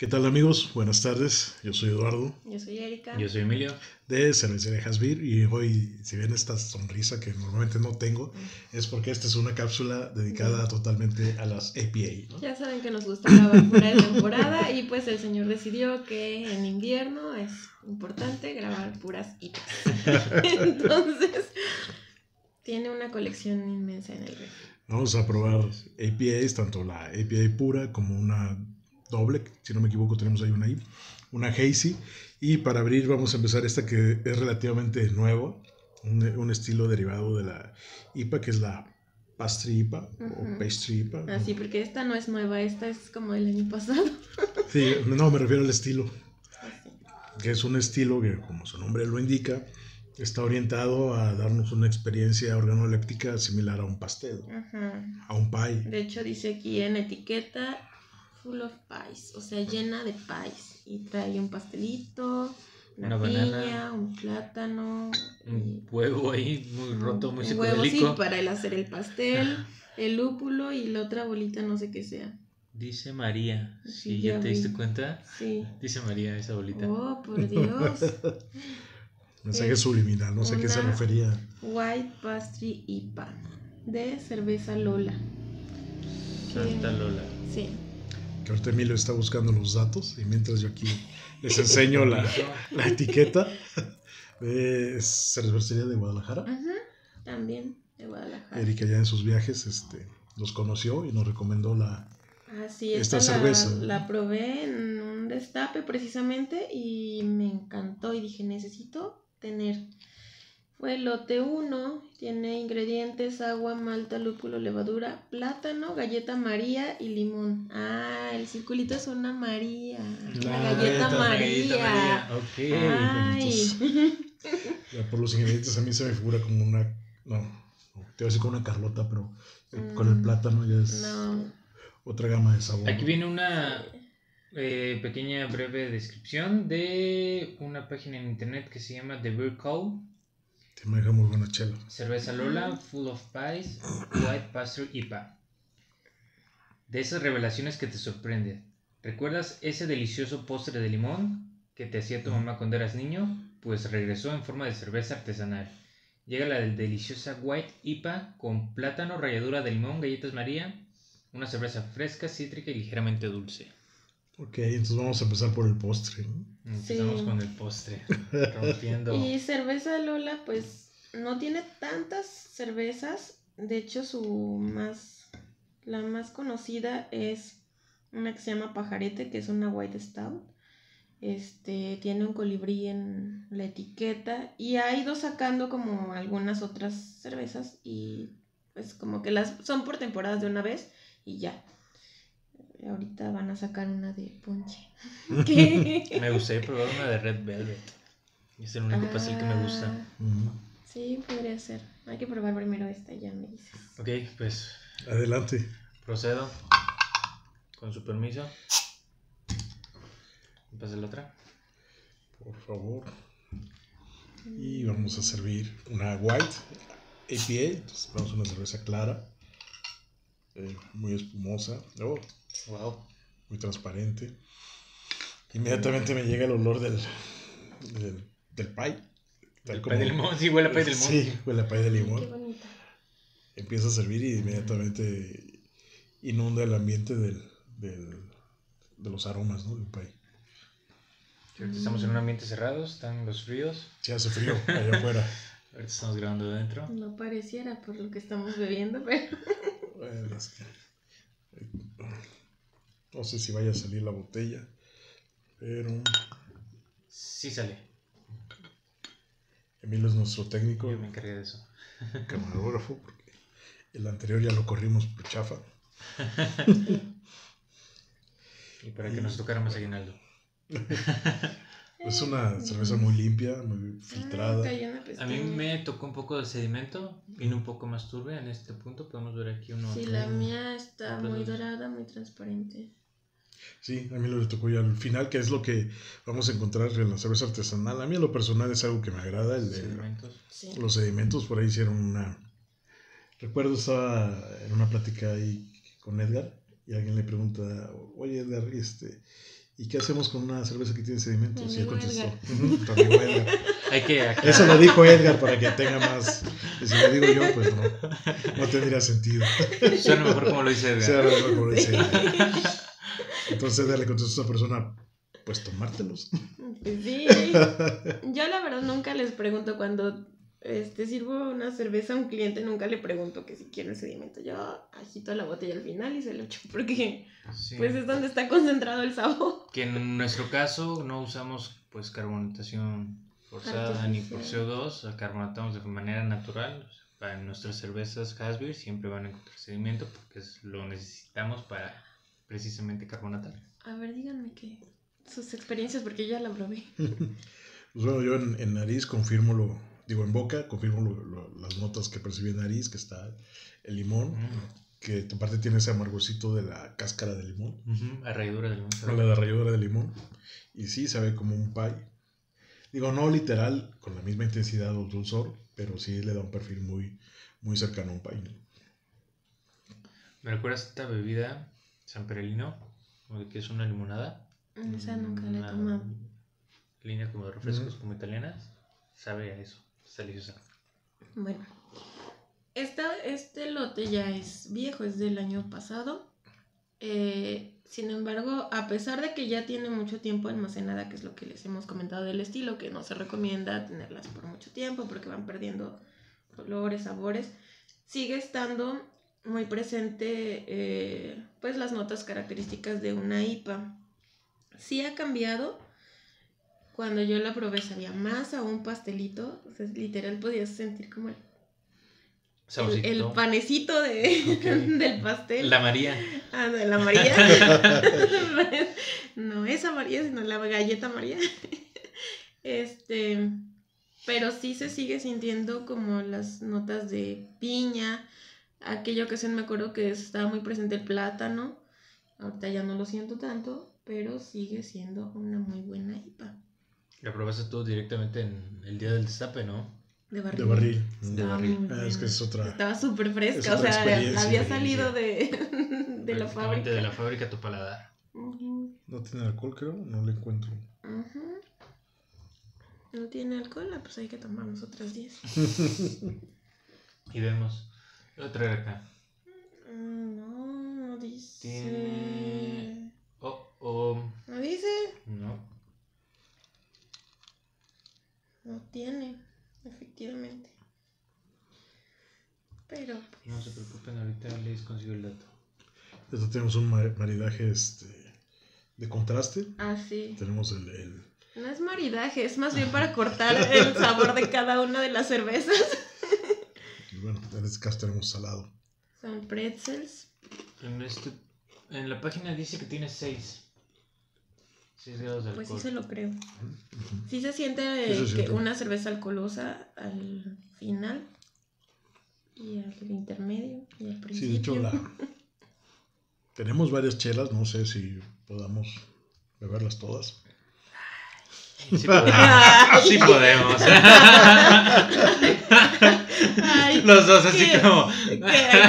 ¿Qué tal amigos? Buenas tardes. Yo soy Eduardo. Yo soy Erika. Yo soy Emilio. De Cervecería Hasbir y hoy, si ven esta sonrisa que normalmente no tengo, es porque esta es una cápsula dedicada totalmente a las APA. Ya saben que nos gusta grabar fuera de temporada y pues el señor decidió que en invierno es importante grabar puras IPAs. Entonces, tiene una colección inmensa en el refri. Vamos a probar APAs, tanto la APA pura como una doble, si no me equivoco tenemos ahí una ahí, una Hazy. Y para abrir vamos a empezar esta que es relativamente nuevo, un, un estilo derivado de la IPA, que es la Pastry IPA o Pastry IPA. Así, porque esta no es nueva, esta es como del año pasado. Sí, no, me refiero al estilo. Que es un estilo que, como su nombre lo indica, está orientado a darnos una experiencia organoléptica similar a un pastel, Ajá. a un pie. De hecho, dice aquí en etiqueta full of pies, o sea, llena de pies. Y trae un pastelito, una, Una piña, banana. un plátano, Un huevo ahí muy roto, muy un huevo, sí, para el hacer el pastel, el lúpulo y la otra bolita no sé qué sea. Dice María. Sí, Si ya ya te vi. diste cuenta, Sí. dice María esa bolita. Oh, por Dios. Mensaje Es subliminal, no sé a qué se refería. White Pastry IPA de cerveza Lola. Santa Lola. Sí. Que ahorita Emilio está buscando los datos y mientras yo aquí les enseño la, la etiqueta de cervecería de Guadalajara. Ajá. También de Guadalajara. Erika ya en sus viajes este, los conoció y nos recomendó la... Esta, la, cerveza. la probé en un destape precisamente y me encantó y dije, necesito tener. Fue lote 1, tiene ingredientes, agua, malta, lúpulo, levadura, plátano, galleta María y limón. Ah, el circulito es una María. La La galleta Galleta María. Ok. Ay. Ya por los ingredientes a mí se me figura como una... No, no, te iba a decir como una Carlota, pero eh, con el Mm, plátano ya es No. otra gama de sabor. Aquí viene una eh, pequeña breve descripción de una página en internet que se llama The Beer Call. Te maneja muy buena chela. Cerveza Lola, Full of Pies, White Pastry IPA. De esas revelaciones que te sorprenden. ¿Recuerdas ese delicioso postre de limón que te hacía tu mamá cuando eras niño? Pues regresó en forma de cerveza artesanal. Llega la del deliciosa White IPA con plátano, ralladura de limón, galletas María, una cerveza fresca, cítrica y ligeramente dulce. Ok, entonces vamos a empezar por el postre. ¿no? Empezamos Sí. con el postre, rompiendo. Y cerveza Lola, pues no tiene tantas cervezas. De hecho, su más. La más conocida es una que se llama Pajarete, que es una White Stout. Este tiene un colibrí en la etiqueta. Y ha ido sacando como algunas otras cervezas. Y pues como que las son por temporadas de una vez. Y ya. Ahorita van a sacar una de ponche. ¿Qué? Me gustaría probar una de Red Velvet. Es el único pastel que me gusta. Ah. Sí, podría ser. Hay que probar primero esta, ya me dices. Ok, pues Adelante. procedo. Con su permiso. Pasa la otra. Por favor. Y vamos a servir una white APA. Entonces vamos a una cerveza clara. eh, muy espumosa. Oh, Wow. muy transparente. Inmediatamente me llega el olor del, del, del pie. Tal El como- pay de limón, sí, huele a pay de limón. Sí, huele a pie de Qué limón. bonita. Empieza a servir y inmediatamente inunda el ambiente del, del- de los aromas ¿no? del pie. Ahorita estamos en un ambiente cerrado, están los fríos. Se hace frío allá afuera. Ahorita estamos grabando de adentro. No pareciera por lo que estamos bebiendo, pero. Bueno, es que- no sé si vaya a salir la botella, pero Sí sale. Emilio es nuestro técnico, Yo me encargué de eso. camarógrafo, porque el anterior ya lo corrimos por chafa. Y para que nos tocara más aguinaldo. Es una cerveza muy limpia, muy Ah, filtrada. una A mí me tocó un poco de sedimento, vino un poco más turbia en este punto. Podemos ver aquí uno. Sí, la mía está muy dorada, muy transparente. Sí, a mí lo le tocó ya al final, que es lo que vamos a encontrar en la cerveza artesanal. A mí en lo personal es algo que me agrada, el de Sedimentos. Sí. los sedimentos. Por ahí hicieron una... Recuerdo estaba en una plática ahí con Edgar y alguien le pregunta, oye Edgar, este, ¿Y qué hacemos con una cerveza que tiene sedimento? Mi Sí, amigo contestó. Tu amigo Edgar. Hay que aclarar. Eso lo dijo Edgar para que tenga más. Y si lo digo yo, pues no, no tendría sentido. Suena mejor como lo dice Edgar. A lo mejor como dice Edgar. Entonces Edgar le contestó a esa persona, pues tomártelos. Sí. Yo la verdad nunca les pregunto cuando este, sirvo una cerveza a un cliente, nunca le pregunto que si quiere el sedimento. Yo agito la botella al final y se lo echo porque Sí. pues es donde está concentrado el sabor. Que en nuestro caso no usamos pues carbonatación forzada ni por Artificial. CO2, carbonatamos de manera natural. O sea, para nuestras cervezas Hasbeer siempre van a encontrar sedimento porque es- lo necesitamos para precisamente carbonatar. A ver, díganme que sus experiencias porque yo ya la probé. Pues bueno, yo en, en nariz confirmo lo, digo en boca, confirmo lo- lo- las notas que percibí en nariz, que está el limón, que aparte tiene ese amargosito de la cáscara de limón, ralladura del con la de ralladura de limón, y sí sabe como un pie. Digo, no literal, con la misma intensidad o dulzor, pero sí le da un perfil muy, muy cercano a un pie. ¿no? ¿Me recuerdas esta bebida San Perelino? ¿O de que es una limonada? Esa nunca la he Una tomado. Línea como de refrescos, Ujú. como italianas. Sabe a eso. Está deliciosa. Bueno, esta, este lote ya es viejo, es del año pasado. Eh, sin embargo, a pesar de que ya tiene mucho tiempo almacenada, que es lo que les hemos comentado del estilo, que no se recomienda tenerlas por mucho tiempo porque van perdiendo colores, sabores, sigue estando muy presente eh, pues las notas características de una IPA. Sí ha cambiado. Cuando yo la probé sabía más a un pastelito, o sea, literal podías sentir como el, el, Saborcito. el panecito de, del pastel. La María. Ah, de la María. no esa María, sino la galleta María. Este, pero sí se sigue sintiendo como las notas de piña. Aquella ocasión me acuerdo que estaba muy presente el plátano. Ahorita ya no lo siento tanto, pero sigue siendo una muy buena IPA. La probaste tú directamente en el día del destape, ¿no? De barril. De barril. Estaba barril. Ah, es que es otra. Estaba súper fresca, es o sea, había salido de, de la fábrica. de la fábrica a tu paladar. No tiene alcohol, creo, no le encuentro. No tiene alcohol, ah, pues hay que tomarnos otras 10. Y vemos. Lo voy a traer acá. Mm, No, no dice. Tiene- Oh, oh. ¿No dice? No. No tiene, efectivamente. Pero, pues, No se preocupen, ahorita les consigo el dato. Esto tenemos un ma- maridaje este, de contraste. así. Tenemos el, el- No es maridaje, es más bien para cortar el sabor de cada una de las cervezas. Bueno, en este caso tenemos salado. Son pretzels. En, este, en la página dice que tiene 6. 6 grados de Pues sí se lo creo. Sí se siente Sí se que siente. una cerveza alcoholosa al final y al intermedio y al Sí, principio. de hecho, la... tenemos varias chelas, no sé si podamos beberlas todas. Sí podemos. Sí podemos. Ay, Los dos así ¿qué? como... que,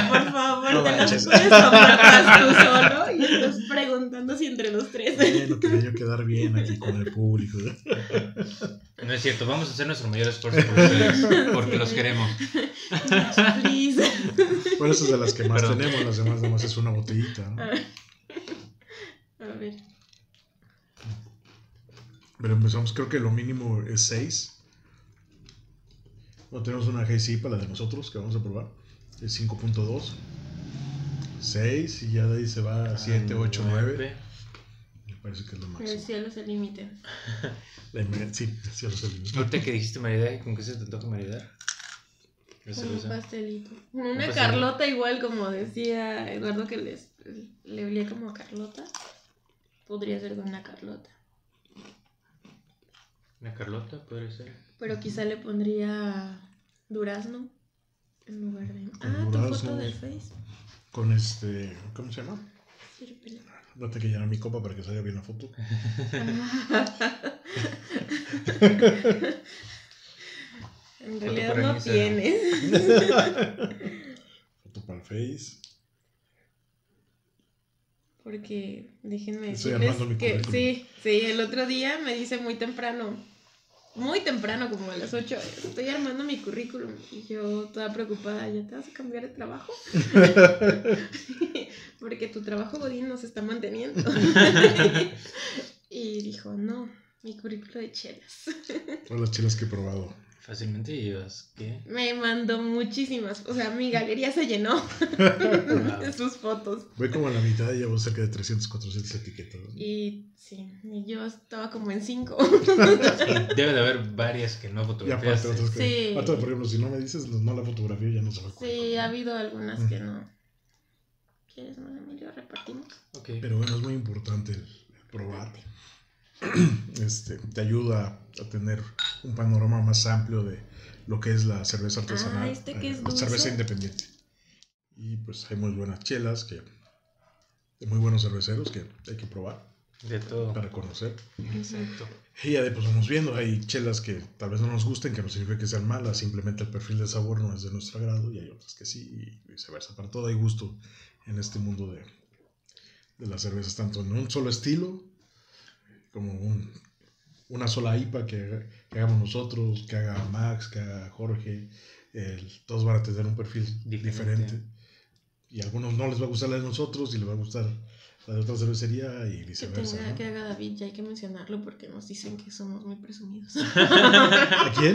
por favor, No te las manches. puedes tomar tú solo y estás preguntando si entre los tres. Bueno, quería yo quedar bien aquí con el público. No es cierto, vamos a hacer nuestro mayor esfuerzo por ustedes, porque los queremos. Please. Bueno, esas de las que más Perdón. tenemos, las demás nada más es una botellita. ¿no? A ver. Pero empezamos, creo que lo mínimo es 6. Bueno, tenemos una GC para la de nosotros que vamos a probar. Es 5.2. 6 y ya de ahí se va a 7, 8, 9. Me parece que es lo El máximo. cielo se límite. La inme- sí, sí, lo sé. Ahorita que dijiste maridaje, ¿con qué se te toca maridar? Un pastelito. Un Una pastelito. Carlota igual, como decía Eduardo, que les, le olía como a Carlota. Podría ser con una Carlota. Una Carlota, podría ser. Pero quizá le pondría durazno en lugar de... Ah, tu foto de Face. Con este, ¿cómo se llama? Sírvele. Date que llenar mi copa para que salga bien la foto. en realidad no tienes. Foto para el Face. Porque déjenme decirles que sí, sí, el otro día me dice muy temprano, muy temprano, como a las 8, estoy armando mi currículum. Y yo toda preocupada, ¿ya te vas a cambiar de trabajo? Porque tu trabajo Godín nos está manteniendo. y dijo, no, mi currículo de chelas. Todas las chelas que he probado. Fácilmente llevas, ¿qué? Me mandó muchísimas, o sea, mi galería se llenó de sus fotos. Voy como a la mitad y llevo cerca de 300, 400 etiquetas. ¿no? Y sí, y yo estaba como en 5. Debe de haber varias que no Y fotografías. aparte que... Sí. aparte, por ejemplo, si no me dices, no, la fotografía ya no se va a Sí, ha habido algunas que no. ¿Quieres más, Emilio? Repartimos. Ok. Pero bueno, es muy importante el, el probar. Este, te ayuda a tener un panorama más amplio de lo que es la cerveza artesanal. Ah, este que es eh, dulce. cerveza independiente. Y pues hay muy buenas chelas que de muy buenos cerveceros que hay que probar De todo. para conocer. Exacto. Y ya después vamos viendo, hay chelas que tal vez no nos gusten, que no significa que sean malas, simplemente el perfil de sabor no es de nuestro agrado y hay otras que sí, y viceversa. Para todo hay gusto en este mundo de, de las cervezas, tanto en un solo estilo, como un- una sola IPA que, haga- que hagamos nosotros, que haga Max, que haga Jorge, el- todos van a tener un perfil Diferente. diferente. Y a algunos no les va a gustar la de nosotros y les va a gustar la de otra cervecería y Que viceversa. tenga ¿no? que haga David, ya hay que mencionarlo porque nos dicen que somos muy presumidos. ¿A quién?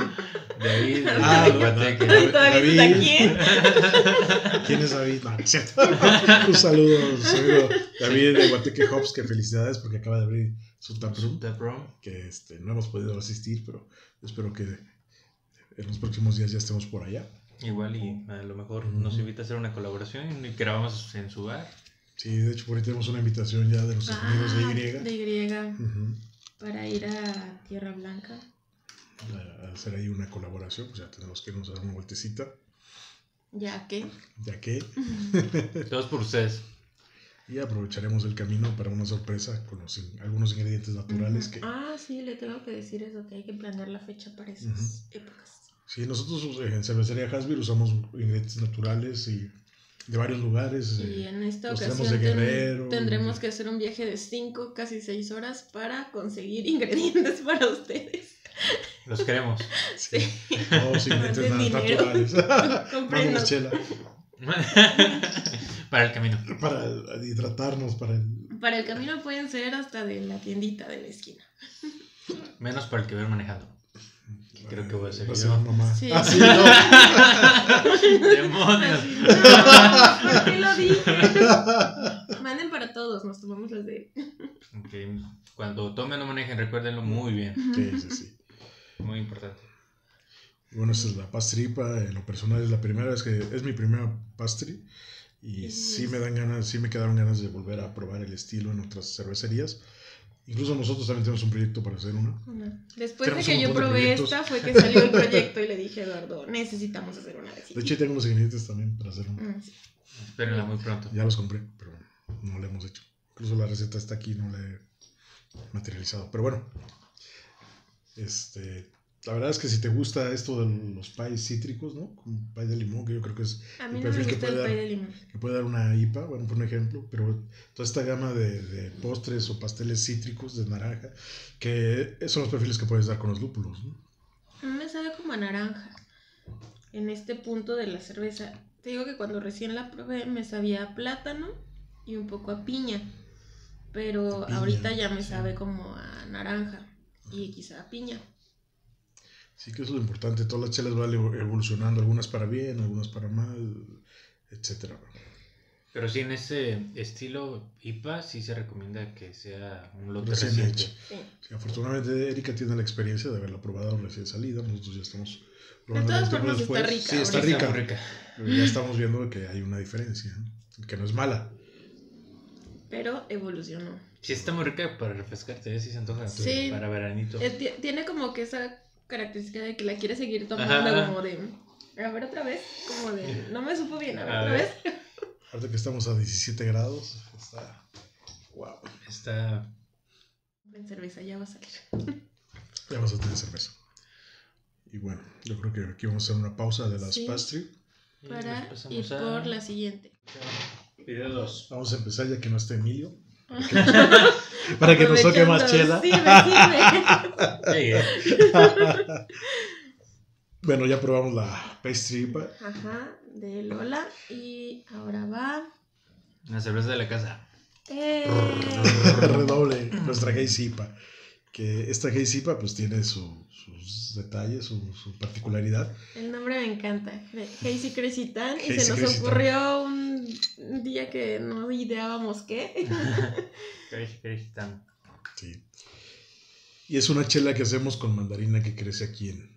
David, Ah, David bueno. Guateque. David. David, ¿a quién? ¿Quién es David? No, no es cierto. Un saludo, su amigo David de Guateque Hops, que felicidades porque acaba de abrir su taproom, Tap que este, no hemos podido asistir, pero espero que en los próximos días ya estemos por allá. Igual y a lo mejor Ujú. nos invita a hacer una colaboración y grabamos en su bar. Sí, de hecho por ahí tenemos una invitación ya de nuestros amigos Ah, de Y. de Y. Ujú. Para ir a Tierra Blanca. A hacer ahí una colaboración, pues ya tenemos que irnos a dar una vueltecita, Ya que. ya que, Todos por ustedes. Y aprovecharemos el camino para una sorpresa con los in- algunos ingredientes naturales Ujú. que Ah, sí, le tengo que decir eso, que hay que planear la fecha para esas Ujú. épocas. Sí, nosotros en Cervecería Hasbir usamos ingredientes naturales y de varios lugares. Y eh, en esta ocasión de ten- Guerrero, tendremos que hacer un viaje de 5, casi 6 horas para conseguir ingredientes para ustedes. Los queremos. sí, todos ingredientes naturales. Mándanos chela Para el camino. para hidratarnos, para el... Para el camino pueden ser hasta de la tiendita de la esquina. Menos para el que va manejando. Creo que voy a ser yo. mamá. Sí. Ah, sí, no. ¡Demonios! No, ¿Por qué lo dije? Manden para todos, nos tomamos las de. Cuando tomen o manejen, recuérdenlo muy bien. Sí, sí, sí. Muy importante. Bueno, esta es la pastripa. En lo personal es la primera vez que es mi primera pastry. Y Sí. me dan ganas, sí me quedaron ganas de volver a probar el estilo en otras cervecerías. Incluso nosotros también tenemos un proyecto para hacer una. Una. Después Tenemos de que yo probé esta, fue que salió el proyecto y le dije a Eduardo, necesitamos hacer una de De hecho, tengo unos ingredientes también para hacer una. Mm, sí. Espérenla muy pronto. Ya los compré, pero no la hemos hecho. Incluso la receta está aquí, no la he materializado. Pero bueno, este, la verdad es que si te gusta esto de los pies cítricos, ¿no? Con pie de limón, que yo creo que es A mí el no me perfil que gusta el puede, pay dar, de limón. que puede dar una IPA, bueno, por un ejemplo, pero toda esta gama de, de postres o pasteles cítricos de naranja, que son los perfiles que puedes dar con los lúpulos, ¿no? A mí me sabe como a naranja. En este punto de la cerveza. Te digo que cuando recién la probé me sabía a plátano y un poco a piña. Pero Piña, ahorita ya me sí. sabe como a naranja y quizá a piña. Sí que eso es lo importante, todas las chelas van evo- evolucionando, algunas para bien, algunas para mal, etcétera. Pero sí, en ese estilo IPA sí se recomienda que sea un lote Recién reciente. hecho. Sí. Sí, afortunadamente Erika tiene la experiencia de haberla probado recién salida, nosotros ya estamos De todas el tiempo formas está rica. Sí, está rica, ya estamos viendo que hay una diferencia, ¿no? que no es mala. Pero evolucionó. Sí, está muy rica para refrescarte, ¿eh? sí se antoja. Sí. Para veranito. Eh, ti- tiene como que esa característica de que la quiere seguir tomando Ajá. como de... A ver otra vez. Como de... No me supo bien. A ver A otra ver. vez. Ahorita que estamos a 17 grados, está... Wow. Está. En cerveza ya va a salir. Ya vamos a tener cerveza. Y bueno, yo creo que aquí vamos a hacer una pausa de las Sí. pastry. Para ir a- por la siguiente. Video 2. Vamos a empezar ya que no está Emilio. Para que nos toque más chela. Sí, me sirve. Bueno, ya probamos la pastry. Ajá, de Lola. Y ahora va. La cerveza de la casa. Eh, Redoble, nuestra IPA. Que esta IPA pues tiene su- sus detalles, su, su particularidad. el nombre me encanta. Hazy Crazy Tan. Y se nos Crazy Tan. ocurrió un un día que no ideábamos qué. Crazy, crazy tan. Sí. Y es una chela que hacemos con mandarina que crece aquí en,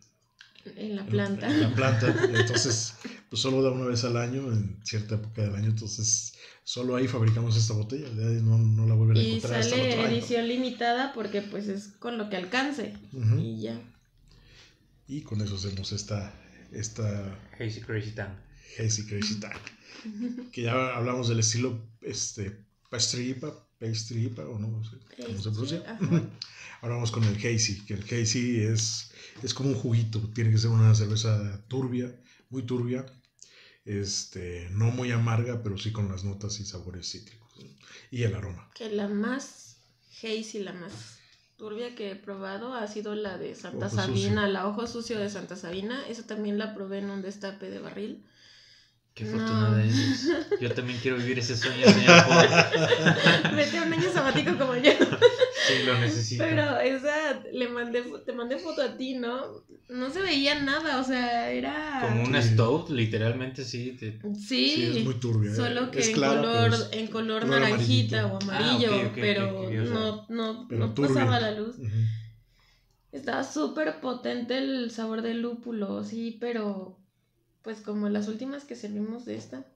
En la planta. en la planta. Entonces, pues solo da una vez al año, en cierta época del año. Entonces, solo ahí fabricamos esta botella. No, no la vuelven a Y encontrar hasta el sale edición limitada porque pues es con lo que alcance. Y ya. Y con eso hacemos esta, esta Crazy, crazy tan. Hazy Crazy. Que ya hablamos del estilo este, pastry IPA, pastry IPA, o no, cómo se pronuncia. Ahora vamos con el Hazy, que el Hazy es, es como un juguito, tiene que ser una cerveza turbia, muy turbia, este, no muy amarga, pero sí con las notas y sabores cítricos y el aroma. Que la más hazy, la más turbia que he probado ha sido la de Santa Ojo Sabina, la ojo sucio de Santa Sabina. Esa también la probé en un destape de barril. Qué No. afortunada eres. Yo también quiero vivir ese sueño, señor Paul. Vete a un año sabático como yo. Sí, lo necesito. Pero esa, le mandé, te mandé foto a ti, ¿no? No se veía nada, o sea, era... Como una Sí. stove, literalmente, sí. te- Sí, Sí, es muy turbia. solo eh, que es en, clara, color, es- en color naranjita amarillito. o amarillo, Ah, pero no, no, pero no pasaba la luz. Estaba súper potente el sabor del lúpulo, sí, pero pues como las últimas que servimos de esta,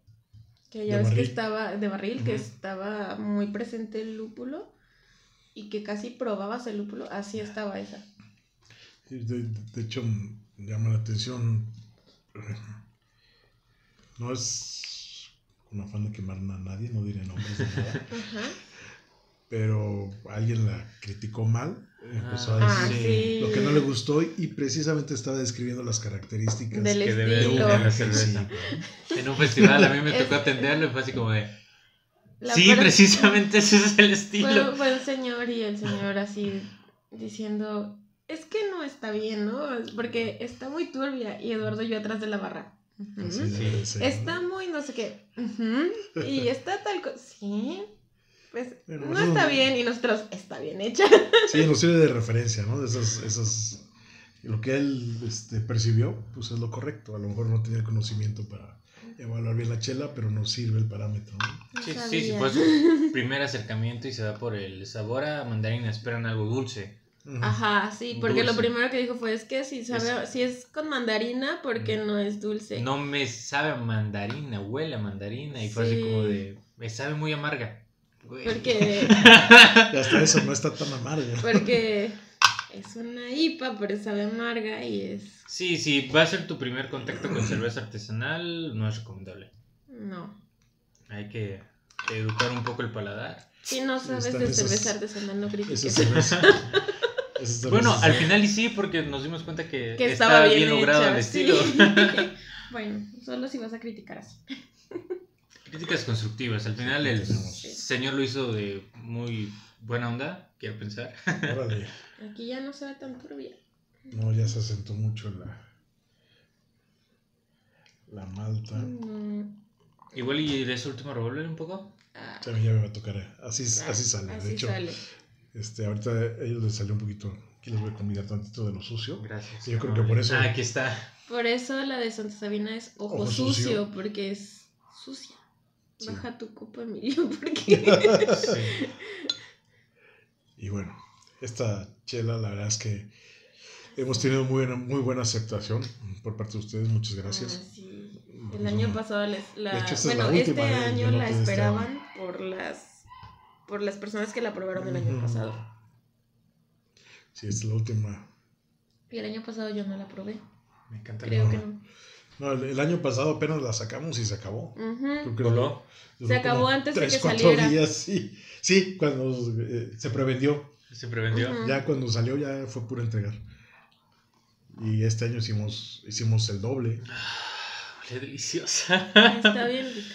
que ya De ves que estaba de barril, que estaba muy presente el lúpulo y que casi probabas el lúpulo, así estaba esa. De, de hecho, llama la atención. No es con afán de quemar a nadie, no diré nombres de nada, Ajá. pero alguien la criticó mal, empezó a Ah, decir sí. lo que no le gustó y precisamente estaba describiendo las características Del que debe de una cerveza. En un festival a mí me tocó atenderlo y fue así como de. La sí, precisamente ese es el Fue, estilo. fue un señor y el señor así diciendo, es que no está bien, ¿no? Porque está muy turbia y Eduardo y yo atrás de la barra. De ser, ¿no? Está muy no sé qué. Y está tal cosa. Sí. Pues Bueno, no eso- está bien y nosotros está bien hecha. Sí, nos sirve de referencia, ¿no? De esas, esas, lo que él este, percibió, pues es lo correcto. A lo mejor no tenía el conocimiento para evaluar bien la chela, pero nos sirve el parámetro, ¿no? No Sí, sí, sí, fue su primer acercamiento y se va por el sabor a mandarina. Esperan algo dulce. Ajá, sí, porque lo Dulce. primero que dijo fue es que si sabe, si es con mandarina, porque no es dulce. No me sabe a mandarina, huele a mandarina. Y fue así Sí. como de. Me sabe muy amarga. Güey. Porque, Y hasta eso no está tan amarga. porque es una IPA, pero sabe amarga y es Sí, sí, va a ser tu primer contacto con cerveza artesanal, no es recomendable. no. Hay que educar un poco el paladar. Si no sabes de cerveza artesanal, no critiques. Esa cerveza. cerveza- Bueno, al final y sí, porque nos dimos cuenta que, que estaba estaba bien, bien, logrado hecha, el sí. estilo. bueno, solo si vas a criticar así. Críticas constructivas. Al final el señor lo hizo de muy buena onda, quiero pensar. Órale. Aquí ya no se ve tan turbia. No, ya se asentó mucho la, la malta. Mm, Igual y de ese último revolver un poco. ah, También ya me va a tocar. Así, ah, así sale. así de hecho, sale. este, ahorita a ellos les salió un poquito. Aquí les voy a convidar tantito de lo sucio. Gracias. Yo creo que por eso- Ah, aquí está. Por eso la de Santa Sabina es ojo, Ojo sucio, sucio. porque es sucia. Sí. Baja tu copa, Emilio, porque Sí. Y bueno, esta chela, la verdad es que hemos tenido muy buena, muy buena aceptación por parte de ustedes. Muchas gracias. Ah, sí. Vamos El año a- pasado les la De hecho, esta es bueno, la este año la este esperaban por las por las personas que la probaron el año pasado. Sí, esta es la última. Y el año pasado yo no la probé. Me encanta. Creo No. que no. No, el, el año pasado apenas la sacamos y se acabó. Ujú. Creo que Voló. duró Se acabó antes de tres, que cuatro saliera. días, sí. Sí, cuando eh, se prevendió. Se prevendió. Ya cuando salió ya fue pura entregar. Y este año hicimos, hicimos el doble. Qué deliciosa. Está bien rica.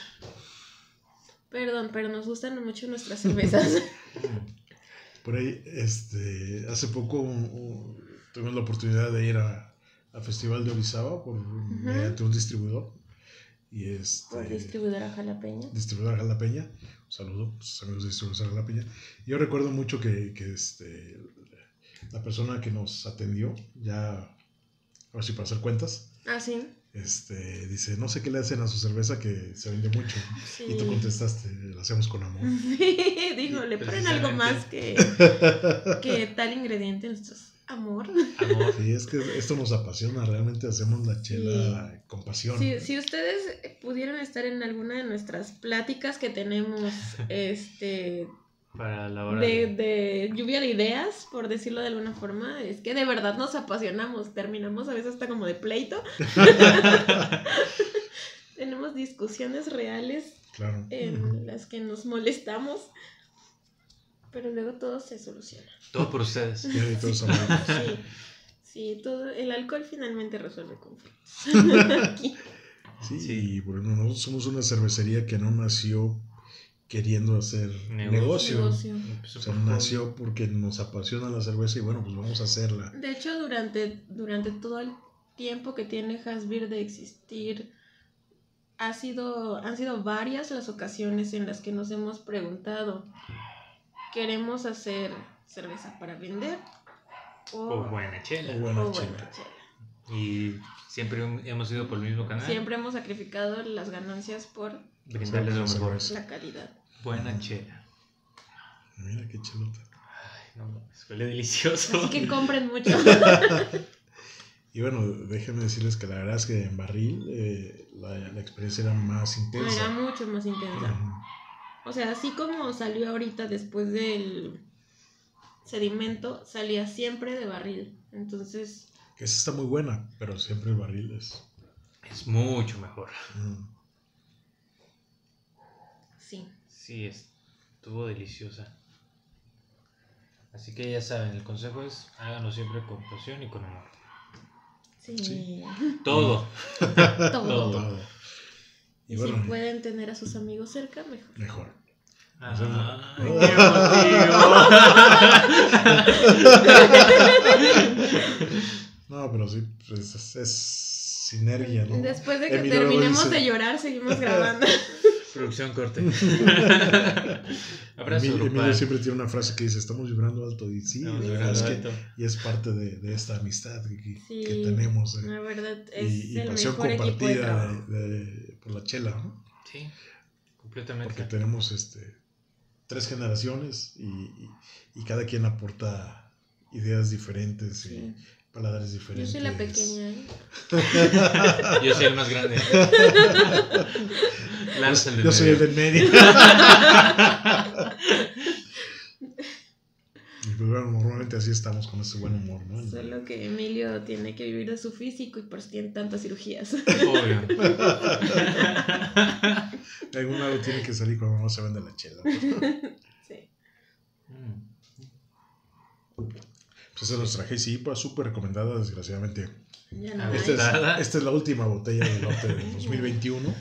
Perdón, pero nos gustan mucho nuestras cervezas. Por ahí, este, hace poco uh, tuvimos la oportunidad de ir a, al Festival de Orizaba por mediante un distribuidor. Y este, distribuidora jalapeña. distribuidora Jalapeña. Un saludo a los amigos de distribuidora Jalapeña. Yo recuerdo mucho que, que este, la persona que nos atendió, ya, ahora sí para hacer cuentas, Ah, sí. este, dice, no sé qué le hacen a su cerveza que se vende mucho. Sí. Y tú contestaste, la hacemos con amor. Sí, dijo, le ponen algo más que, que tal ingrediente. Esto es amor. Amor. Sí, es que esto nos apasiona, realmente hacemos la chela con pasión. Si, si ustedes pudieran estar en alguna de nuestras pláticas que tenemos este Para la hora de, de... de lluvia de ideas, por decirlo de alguna forma, es que de verdad nos apasionamos, terminamos a veces hasta como de pleito. Tenemos discusiones reales Claro. en las que nos molestamos, pero luego todo se soluciona. Todo por ustedes. Y todos. Sí, sí, todo, el alcohol finalmente resuelve conflictos. Sí, Sí. y bueno, nosotros somos una cervecería que no nació queriendo hacer Negocio. negocio. O sea, nació porque nos apasiona la cerveza y bueno, pues vamos a hacerla. De hecho, durante, durante todo el tiempo que tiene Hasbir de existir, ha sido, han sido varias las ocasiones en las que nos hemos preguntado, ¿queremos hacer cerveza para vender? O, O buena chela. O buena o chela. buena chela? Y siempre hemos ido por el mismo canal. Siempre hemos sacrificado las ganancias por Brindarles lo mejor. la calidad. Buena chela. Mira qué chelota. Ay, no huele delicioso. Así que compren mucho. Y bueno, déjenme decirles que la verdad es que en barril eh, la, la experiencia era más Era intensa. mucho más intensa. O sea, así como salió ahorita después del sedimento, salía siempre de barril. Entonces, Que esa está muy buena, pero siempre el barril es. Es mucho mejor. mm, sí. Sí, estuvo deliciosa. Así que ya saben, el consejo es háganlo siempre con pasión y con amor. Sí. Sí. Todo. Todo. Todo. todo. Y Y bueno, si pueden tener a sus amigos cerca, mejor. mejor. Ay, No, pero sí, pues es, es sinergia, ¿no? Después de que Emilio terminemos dice- de llorar, seguimos grabando. Producción corte. Abrazo Emilio. Emilio siempre tiene una frase que dice, estamos vibrando alto. Y sí, verdad es que- y es parte de, de esta amistad que, que- Sí. que tenemos. eh, La verdad, es y, y el pasión mejor equipo de compartida de- de- por la chela, ¿no? Sí, completamente. Porque tenemos este, tres generaciones y, y- y cada quien aporta ideas diferentes y Paladares Yo diferentes. soy la pequeña. ¿eh? Yo soy el más grande. El de Yo soy el del medio. pues bueno, normalmente así estamos con ese buen humor, ¿no? Solo que Emilio tiene que vivir de su físico y por eso tiene tantas cirugías. Obvio. De algún lado tiene que salir cuando no se vende la chela. Sí. Mm. Pues esa es nuestra GCIPA, súper recomendada, desgraciadamente. Ya no. Esta es, esta es la última botella del lote del 2021.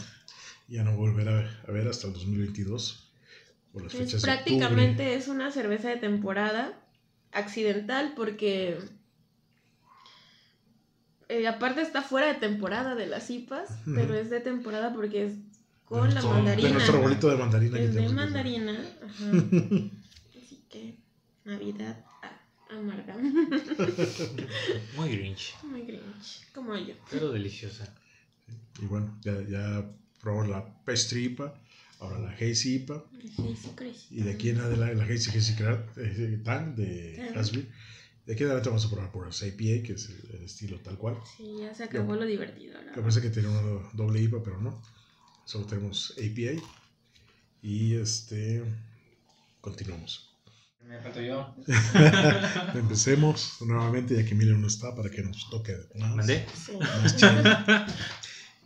Ya no volverá a ver hasta el 2022. Por las Pues fechas de prácticamente es una cerveza de temporada accidental porque eh, aparte está fuera de temporada de las IPAs, pero es de temporada porque es con De la nuestro- mandarina. De nuestro arbolito de mandarina. que Es de que- mandarina. Ajá. Así que Navidad amarga. Muy grinch, Muy grinch, como yo. pero deliciosa. Y bueno, ya, ya probamos la Pastry IPA, ahora la Hazy IPA. Y de aquí en adelante la Hazy Hazy Tan de Tan. Hasby. De aquí en adelante vamos a probar por esa IPA, que es el, el estilo tal cual. Sí, ya se acabó lo divertido. Que parece que tiene una do- doble IPA, pero no. Solo tenemos APA. Y este. Continuamos. Me falto yo. Empecemos nuevamente, ya que Emilio no está, para que nos toque más. ¿Mandé? Sí. más chela.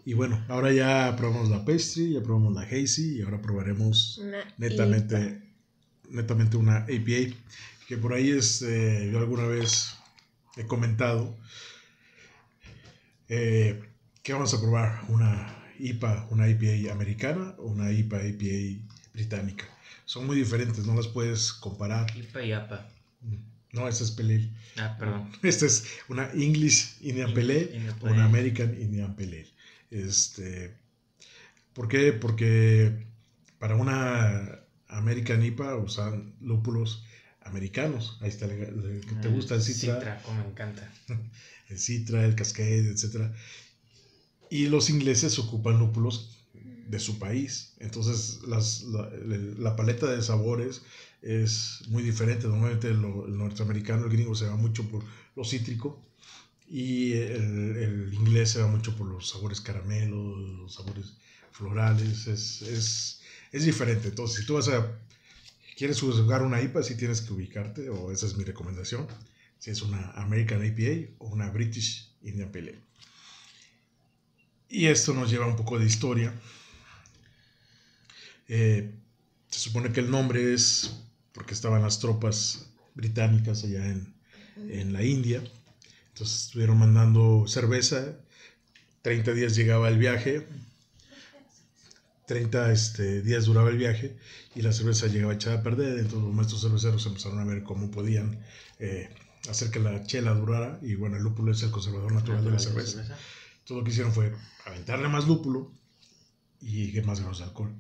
Y bueno, ahora ya probamos la pastry, ya probamos la hazy y ahora probaremos Una netamente, netamente una APA. Que por ahí es, eh, yo alguna vez he comentado eh, que vamos a probar una IPA, una IPA americana o una IPA IPA británica. Son muy diferentes, no las puedes comparar. IPA y APA. No, esta es Pale Ale. Ah, perdón. Esta es una English Indian o Pale una. American Indian Pale Ale. Este, ¿Por qué? Porque para una American IPA usan lúpulos americanos. Ahí está, el, el que te Ah, gusta el Citra, Citra, como me encanta. el Citra, el Cascade, etc. Y los ingleses ocupan lúpulos de su país. Entonces las- la, la paleta de sabores es muy diferente. Normalmente lo- el norteamericano, el gringo, se va mucho por lo cítrico y el, el inglés se va mucho por los sabores caramelos, los sabores florales. Es, es, es diferente. Entonces, si tú vas a... ¿Quieres jugar una IPA? Sí tienes que ubicarte, o esa es mi recomendación. Si es una American IPA o una British Indian Pale Ale. Y esto nos lleva un poco de historia. Eh, se supone que el nombre es porque estaban las tropas británicas allá en, en la India. Entonces estuvieron mandando cerveza. 30 días llegaba el viaje. 30 este, días duraba el viaje y la cerveza llegaba echada a perder. Entonces los maestros cerveceros empezaron a ver cómo podían eh, hacer que la chela durara. Y bueno, el lúpulo es el conservador natural de la cerveza. Todo lo que hicieron fue aventarle más lúpulo y más grados de alcohol.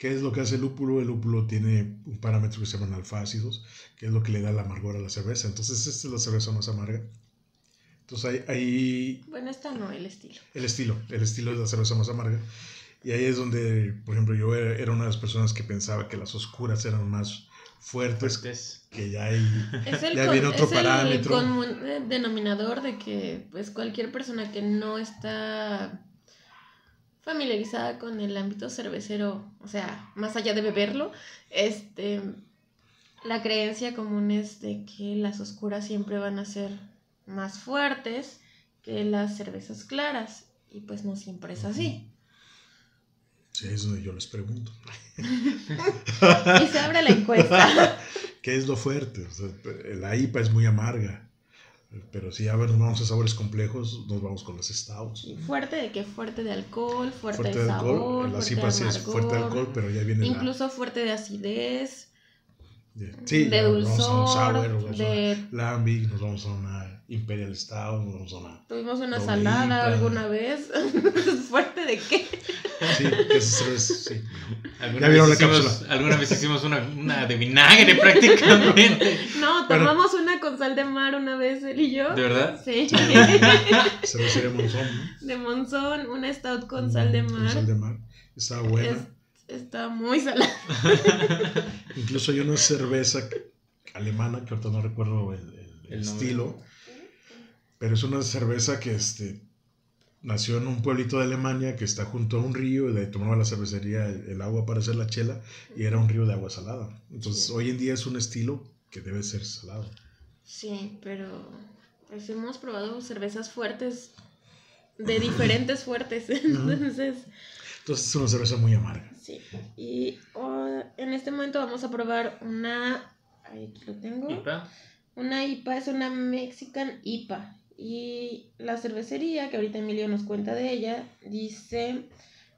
¿Qué es lo que hace el lúpulo? El lúpulo tiene un parámetro que se llaman alfácidos, que es lo que le da el amargor a la cerveza. Entonces, esta es la cerveza más amarga. Entonces, ahí, ahí Bueno, esta no, el estilo. el estilo, el estilo es la cerveza más amarga. Y ahí es donde, por ejemplo, yo era una de las personas que pensaba que las oscuras eran más fuertes, Fuertes. que ya hay... Es el, Ya con- viene otro es el parámetro. común eh, denominador de que pues cualquier persona que no está familiarizada con el ámbito cervecero, o sea, más allá de beberlo, este la creencia común es de que las oscuras siempre van a ser más fuertes que las cervezas claras y pues no siempre es así. Sí, es donde yo les pregunto. Y se abre la encuesta. ¿Qué es lo fuerte? O sea, la IPA es muy amarga. Pero si ya nos vamos a sabores complejos, nos vamos con las stouts. Fuerte de que fuerte de alcohol, fuerte, Fuerte de de sabor, alcohol. En las fuerte de es fuerte de alcohol, pero ya viene la- Incluso fuerte de acidez, de, sí, de ya nos vamos a un dulzor, sour, nos vamos a de... una Lambic, nos vamos a una Imperial Stout, nos vamos a una... Tuvimos una Doble salada IPA. alguna vez. ¿Fuerte de qué? Sí, esa cerveza, sí. ¿Alguna Ya vieron vez la hicimos- cápsula. Alguna vez hicimos una, una de vinagre prácticamente. No, Bueno. tomamos una con sal de mar una vez él y yo. ¿De verdad? Sí. Cervecería Monzón, ¿no? De Monzón, una stout con sal de Con mar. sal de mar. Estaba buena. Es- está muy salada. Incluso hay una cerveza alemana, que ahorita no recuerdo el, el- el El nombre. estilo, pero es una cerveza que este, nació en un pueblito de Alemania que está junto a un río y de ahí tomaba la cervecería el, el agua para hacer la chela y era un río de agua salada. Entonces Sí. hoy en día es un estilo que debe ser salado. Sí, pero pues hemos probado cervezas fuertes, de diferentes fuertes. Entonces, Entonces es una cerveza muy amarga. Sí. Y oh, en este momento vamos a probar una. Ahí aquí lo tengo. IPA. Una IPA es una Mexican IPA. Y la cervecería, que ahorita Emilio nos cuenta de ella, dice,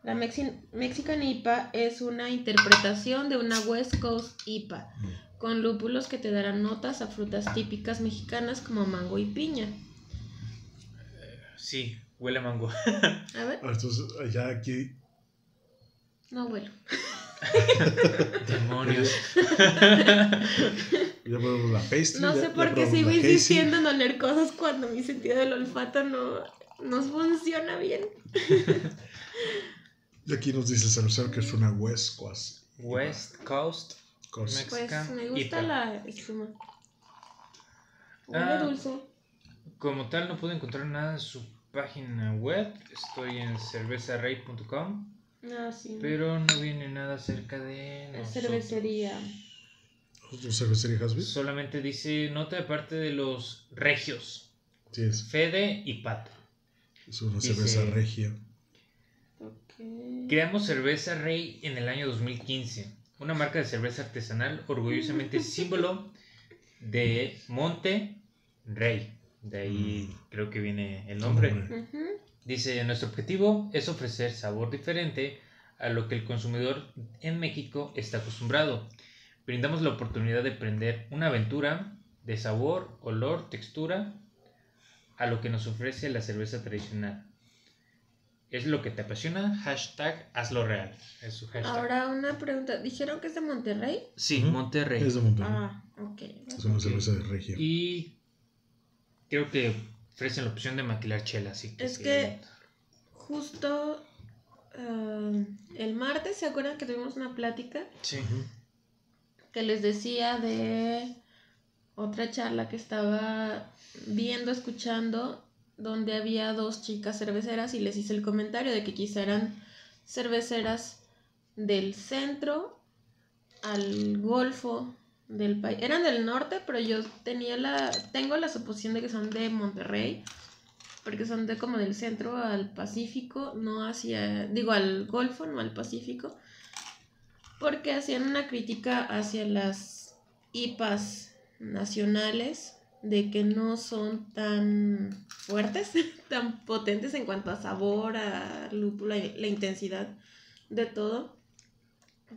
la Mexi- Mexican IPA es una interpretación de una West Coast IPA, con lúpulos que te darán notas a frutas típicas mexicanas como mango y piña. Sí, huele a mango. A ver, Ah, Entonces ya aquí no huelo. Demonios. ya probamos la pastry. No sé por qué sigo insistiendo en oler cosas cuando mi sentido del olfato no, no funciona bien. Y aquí nos dice cervecero que es una West Coast. West Coast. Coast. Mex- Pues Mexican me gusta IPA. la espuma. Ah. dulce. Como tal, no pude encontrar nada en su página web. Estoy en cervezarey.com. Ah, sí. Pero no viene nada acerca de. Nosotros. cervecería. ¿Otra cervecería? Solamente dice nota de parte de los regios. Sí, es, Fede y Pato. es una Dice- cerveza regia. Ok. Creamos Cerveza Rey en el año 2015, una marca de cerveza artesanal orgullosamente símbolo de Monte Rey. De ahí creo que viene el nombre. Dice, nuestro objetivo es ofrecer sabor diferente a lo que el consumidor en México está acostumbrado. Brindamos la oportunidad de prender una aventura de sabor, olor, textura a lo que nos ofrece la cerveza tradicional. ¿Es lo que te apasiona? Hashtag hazlo real. Es su hashtag. Ahora una pregunta. ¿Dijeron que es de Monterrey? sí. Monterrey. Es de Monterrey. Ah, ok. es una cerveza de regia. Y creo que ofrecen la opción de maquilar chela, así que... Es sí. que justo ah, el martes, ¿se acuerdan que tuvimos una plática? Sí. Que les decía de otra charla que estaba viendo, escuchando, donde había dos chicas cerveceras y les hice el comentario de que quizá eran cerveceras del centro al golfo del país. Eran del norte, pero yo tenía la tengo la suposición de que son de Monterrey, porque son de como del centro al Pacífico, no hacia, digo al Golfo, no al Pacífico porque hacían una crítica hacia las IPAs nacionales de que no son tan fuertes, tan potentes en cuanto a sabor, a lúpulo, la intensidad de todo,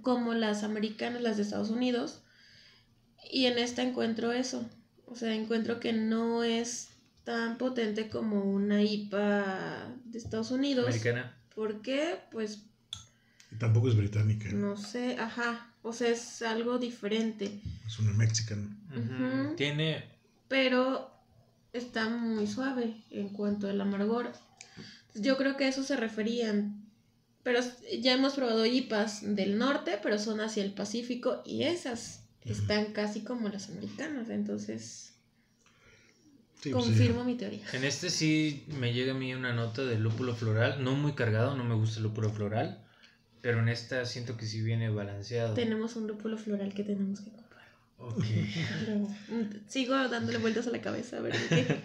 como las americanas, las de Estados Unidos. Y en esta encuentro eso. O sea, encuentro que no es tan potente como una IPA de Estados Unidos. Americana. ¿Por qué? Pues Y tampoco es británica. no sé, ajá. O sea, es algo diferente. Es una mexican. Ujú. Ujú. Tiene... Pero está muy suave en cuanto al amargor. Yo creo que a eso se referían. Pero ya hemos probado IPAs del norte, pero son hacia el Pacífico y esas. Están casi como las americanas. Entonces, Sí, pues, sí. confirmo mi teoría. En este sí me llega a mí una nota de lúpulo floral, no muy cargado, no me gusta el lúpulo floral, pero en esta siento que sí viene balanceado. Tenemos un lúpulo floral que tenemos que comprar. Ok. Pero, mm, sigo dándole vueltas a la cabeza a ver de qué.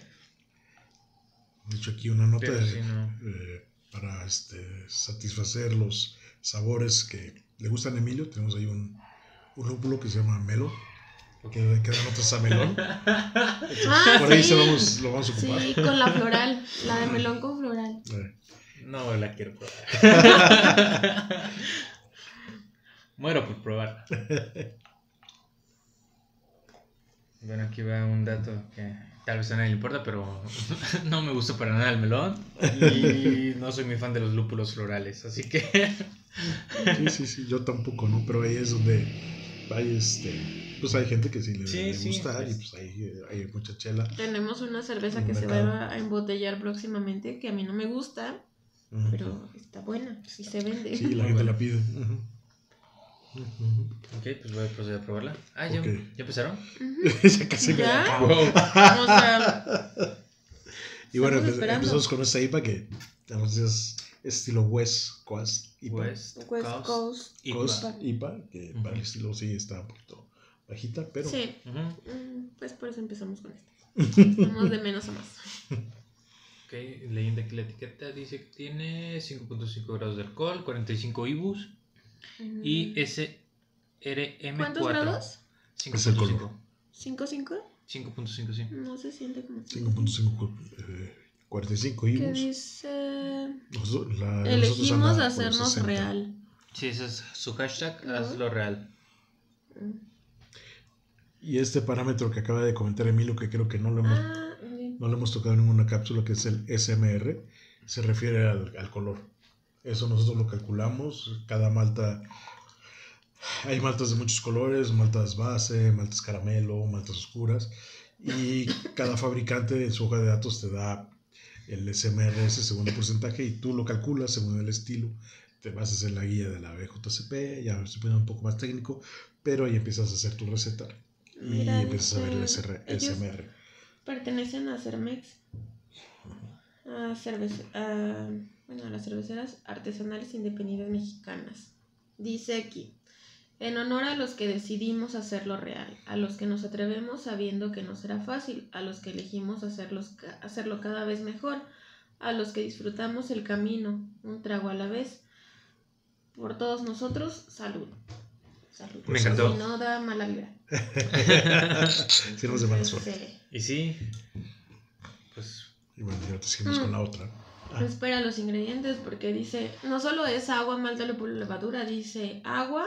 De hecho, aquí una nota de- sí, no. eh, para este, satisfacer los sabores que le gustan a Emilio. Tenemos ahí un, un lúpulo que se llama Melo, que, que da notas a melón. Ah, Por ahí sí. se vamos, lo vamos a ocupar. Sí, con la floral, la de melón con floral. No la quiero probar. Muero por probarla. Bueno, aquí va un dato que tal vez a nadie le importa, pero no me gusta para nada el melón y no soy muy fan de los lúpulos florales, así que sí, sí, sí, yo tampoco, ¿no? Pero ahí es donde hay, este, pues hay gente que sí le, Sí, le sí, gusta pues. y pues hay, eh, hay mucha chela. Tenemos una cerveza que se va a embotellar próximamente, que a mí no me gusta, pero está buena, sí se vende. Sí, la Muy gente buena. la pide. Ujú. Ok, pues voy a proceder a probarla. Ah, ¿ya. ¿ya empezaron? Ujú. ya casi me la ¿Ya? acabo. Wow. O sea, Y bueno, empezamos con esta IPA que digamos, es estilo West Coast IPA. West, West Coast, Coast. IPA. Coast IPA, que Ujú. para el estilo sí está un poquito bajita, pero Sí, Ujú. mm, pues por eso empezamos con esta. Vamos de menos a más. Ok, leyendo aquí la etiqueta dice que tiene 5.5 grados de alcohol, 45 IBUs y SRM4. ¿Cuántos grados? Es el color. 5-5? 5.5, sí. No se siente como... 5.5, eh, 45 Que IBUs. dice... La- Elegimos hacernos 60. real. Sí, ese es su hashtag, hazlo real. Y este parámetro que acaba de comentar Emilio, que creo que no lo hemos, Ah, no lo hemos tocado en ninguna cápsula, que es el SMR, se refiere al, al color. Eso nosotros lo calculamos. Cada malta, hay maltas de muchos colores, maltas base, maltas caramelo, maltas oscuras. Y cada fabricante en su hoja de datos te da el SMR, ese segundo porcentaje, y tú lo calculas según el estilo. Te basas en la guía de la BJCP, ya se pone un poco más técnico, pero ahí empiezas a hacer tu receta y empiezas a ver el SR, SMR. Pertenecen a Cermex. A, cervece- a- bueno, a las cerveceras artesanales independientes mexicanas. Dice aquí, en honor a los que decidimos hacerlo real, a los que nos atrevemos sabiendo que no será fácil, a los que elegimos hacerlos hacerlo cada vez mejor, a los que disfrutamos el camino, un trago a la vez. Por todos nosotros, salud. Salud. Me encantó. Si no da mala vibra. Es de mala suerte. eh, Y sí, pues Y bueno, ya te seguimos Mm. con la otra. Ah. Espera los ingredientes porque dice, no solo es agua, malta, levadura, dice agua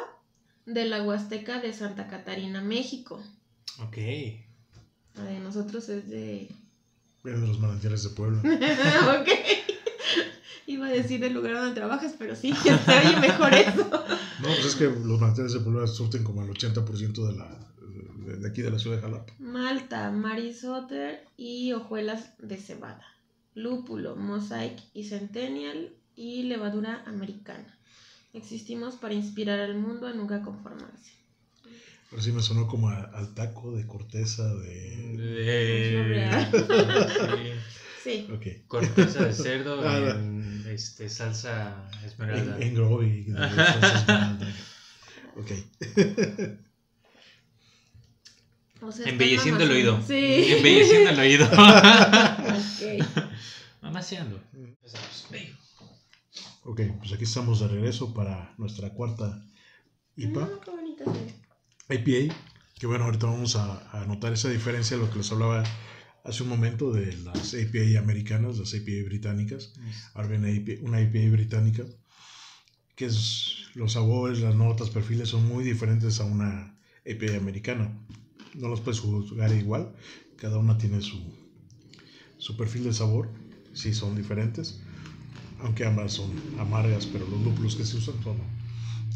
de la Huasteca de Santa Catarina, México. Ok. La de nosotros es de... De los manantiales de Puebla. ok. Iba a decir del lugar donde trabajas, pero sí, se oye mejor eso. No, pues es que los manantiales de Puebla surten como el 80% de, la, de, de aquí de la ciudad de Jalapa. Malta, marisotter y hojuelas de cebada. Lúpulo, mosaic y centennial y levadura americana. Existimos para inspirar al mundo a nunca conformarse. Pero sí me sonó como a- al taco de corteza de... De... Sí. Ok. Corteza de cerdo Ah, en este, salsa esmeralda. En, en Groby. de salsa esmeralda. Ok. O sea, Embelleciendo el oído. Sí. Embelleciendo el oído. ok. Mamaseando. Empezamos. Ok, pues aquí estamos de regreso para nuestra cuarta IPA. No, qué bonita se ve. IPA, que bueno, ahorita vamos a, a notar esa diferencia, lo que les hablaba hace un momento de las IPA americanas, las IPA británicas. Ahora viene una IPA británica, que es los sabores, las notas, perfiles son muy diferentes a una IPA americana. No los puedes juzgar igual, cada una tiene su, su perfil de sabor, sí son diferentes, aunque ambas son amargas, pero los lúpulos que se usan son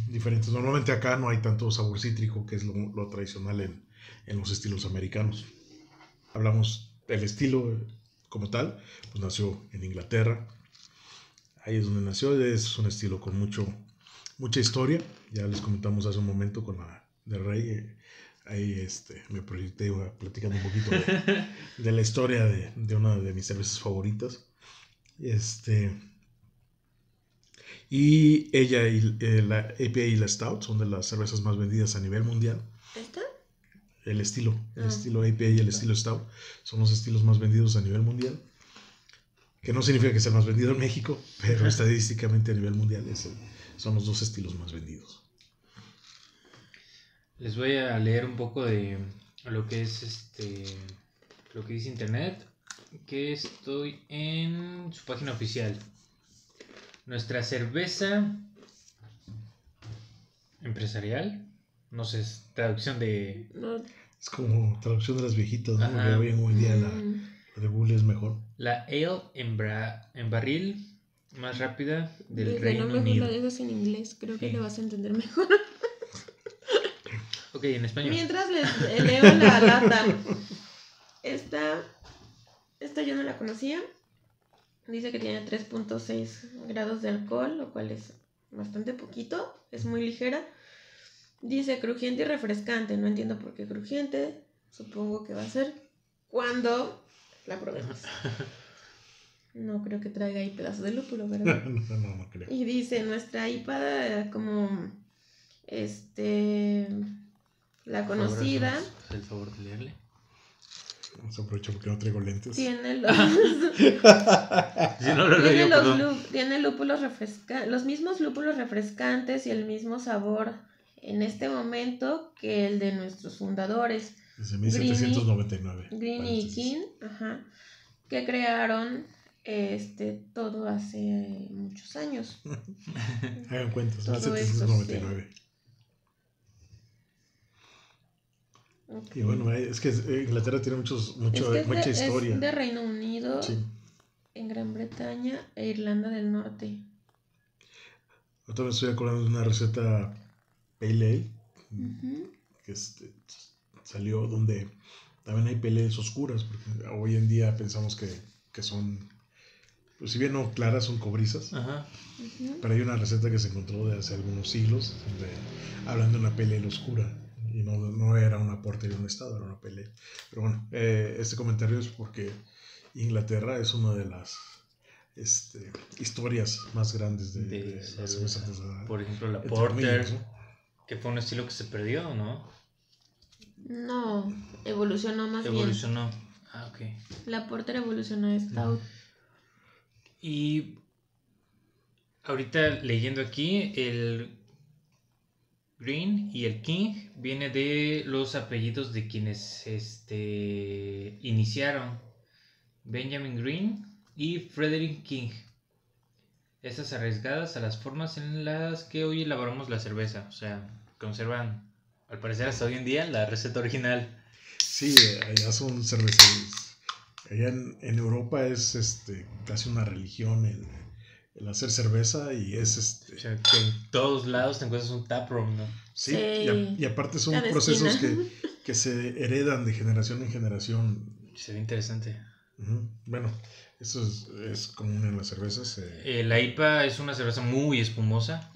diferentes. Normalmente acá no hay tanto sabor cítrico, que es lo, lo tradicional en, en los estilos americanos. Hablamos del estilo como tal, pues nació en Inglaterra. Ahí es donde nació, es un estilo con mucho, mucha historia. Ya les comentamos hace un momento con la de Rey. eh, Ahí este, me proyecté platicando un poquito de, de la historia de, de una de mis cervezas favoritas. Este, y ella y eh, la APA y la Stout son de las cervezas más vendidas a nivel mundial. ¿Esta? El estilo, el Ah. estilo APA y el estilo Stout son los estilos más vendidos a nivel mundial. Que no significa que sea el más vendido en México, pero estadísticamente a nivel mundial es el- son los dos estilos más vendidos. Les voy a leer un poco de lo que es este lo que dice internet, que estoy en su página oficial. Nuestra cerveza empresarial, no sé, es traducción de No. Es como traducción de las viejitas, ¿no? Ajá. Porque hoy en día la, Mm, la de Google es mejor. la ale en, bra- en barril más rápida del desde Reino no Unido. la dejas en inglés, creo que Sí. le vas a entender mejor. Ok, en español. Mientras les leo la lata. Esta, esta yo no la conocía. Dice que tiene 3.6 grados de alcohol, lo cual es bastante poquito. Es muy ligera. Dice crujiente y refrescante. No entiendo por qué crujiente. Supongo que va a ser cuando la probemos. No creo que traiga ahí pedazos de lúpulo, ¿verdad? no, no, no creo. Y dice, nuestra IPA como este la conocida el favor de leerle. Vamos a aprovechar porque no traigo lentes. tiene los Si no lo tiene, los lú- tiene lúpulos refrescantes, los mismos lúpulos refrescantes y el mismo sabor en este momento que el de nuestros fundadores, Desde 1799. Green y. King, ajá, que crearon este todo hace muchos años. Hagan cuentas, Todo eso, 1799. Y bueno, eh, es que eh, Inglaterra tiene muchos, Es mucho, que es de- mucha es historia. de Reino Unido, Sí. en Gran Bretaña e Irlanda del Norte. Ahorita me estoy acordando de una receta Pale Ale que este, salió donde también hay peleas oscuras, porque hoy en día pensamos que, que son, pues si bien no claras, son cobrizas. Ajá. Pero hay una receta que se encontró de hace algunos siglos, donde hablan de una pelea oscura. Y no, no era una porter de un estado, era una pelea. Pero bueno, eh, este comentario es porque Inglaterra es una de las este, historias más grandes de, De de la cerveza. artesanal. Por ejemplo, la Porter, amigos, ¿no? que fue un estilo que se perdió, ¿no? No, evolucionó más Evolucionó. Ah, ok. bien. La Porter evolucionó a Stout. Y ahorita leyendo aquí, el Green y el King viene de los apellidos de quienes este, iniciaron. Benjamin Green y Frederick King. estas arriesgadas a las formas en las que hoy elaboramos la cerveza. O sea, conservan, al parecer hasta hoy en día, la receta original. Sí, allá son cerveceros. Allá en, en Europa es este casi una religión el, el hacer cerveza y es este. O sea, que en todos lados te encuentras un taproom, ¿no? Sí, Sí. Y, a- y aparte son procesos que, que se heredan de generación en generación. Se ve interesante. Ujú. Bueno, eso es, es común en las cervezas. eh. Eh, la IPA es una cerveza muy espumosa.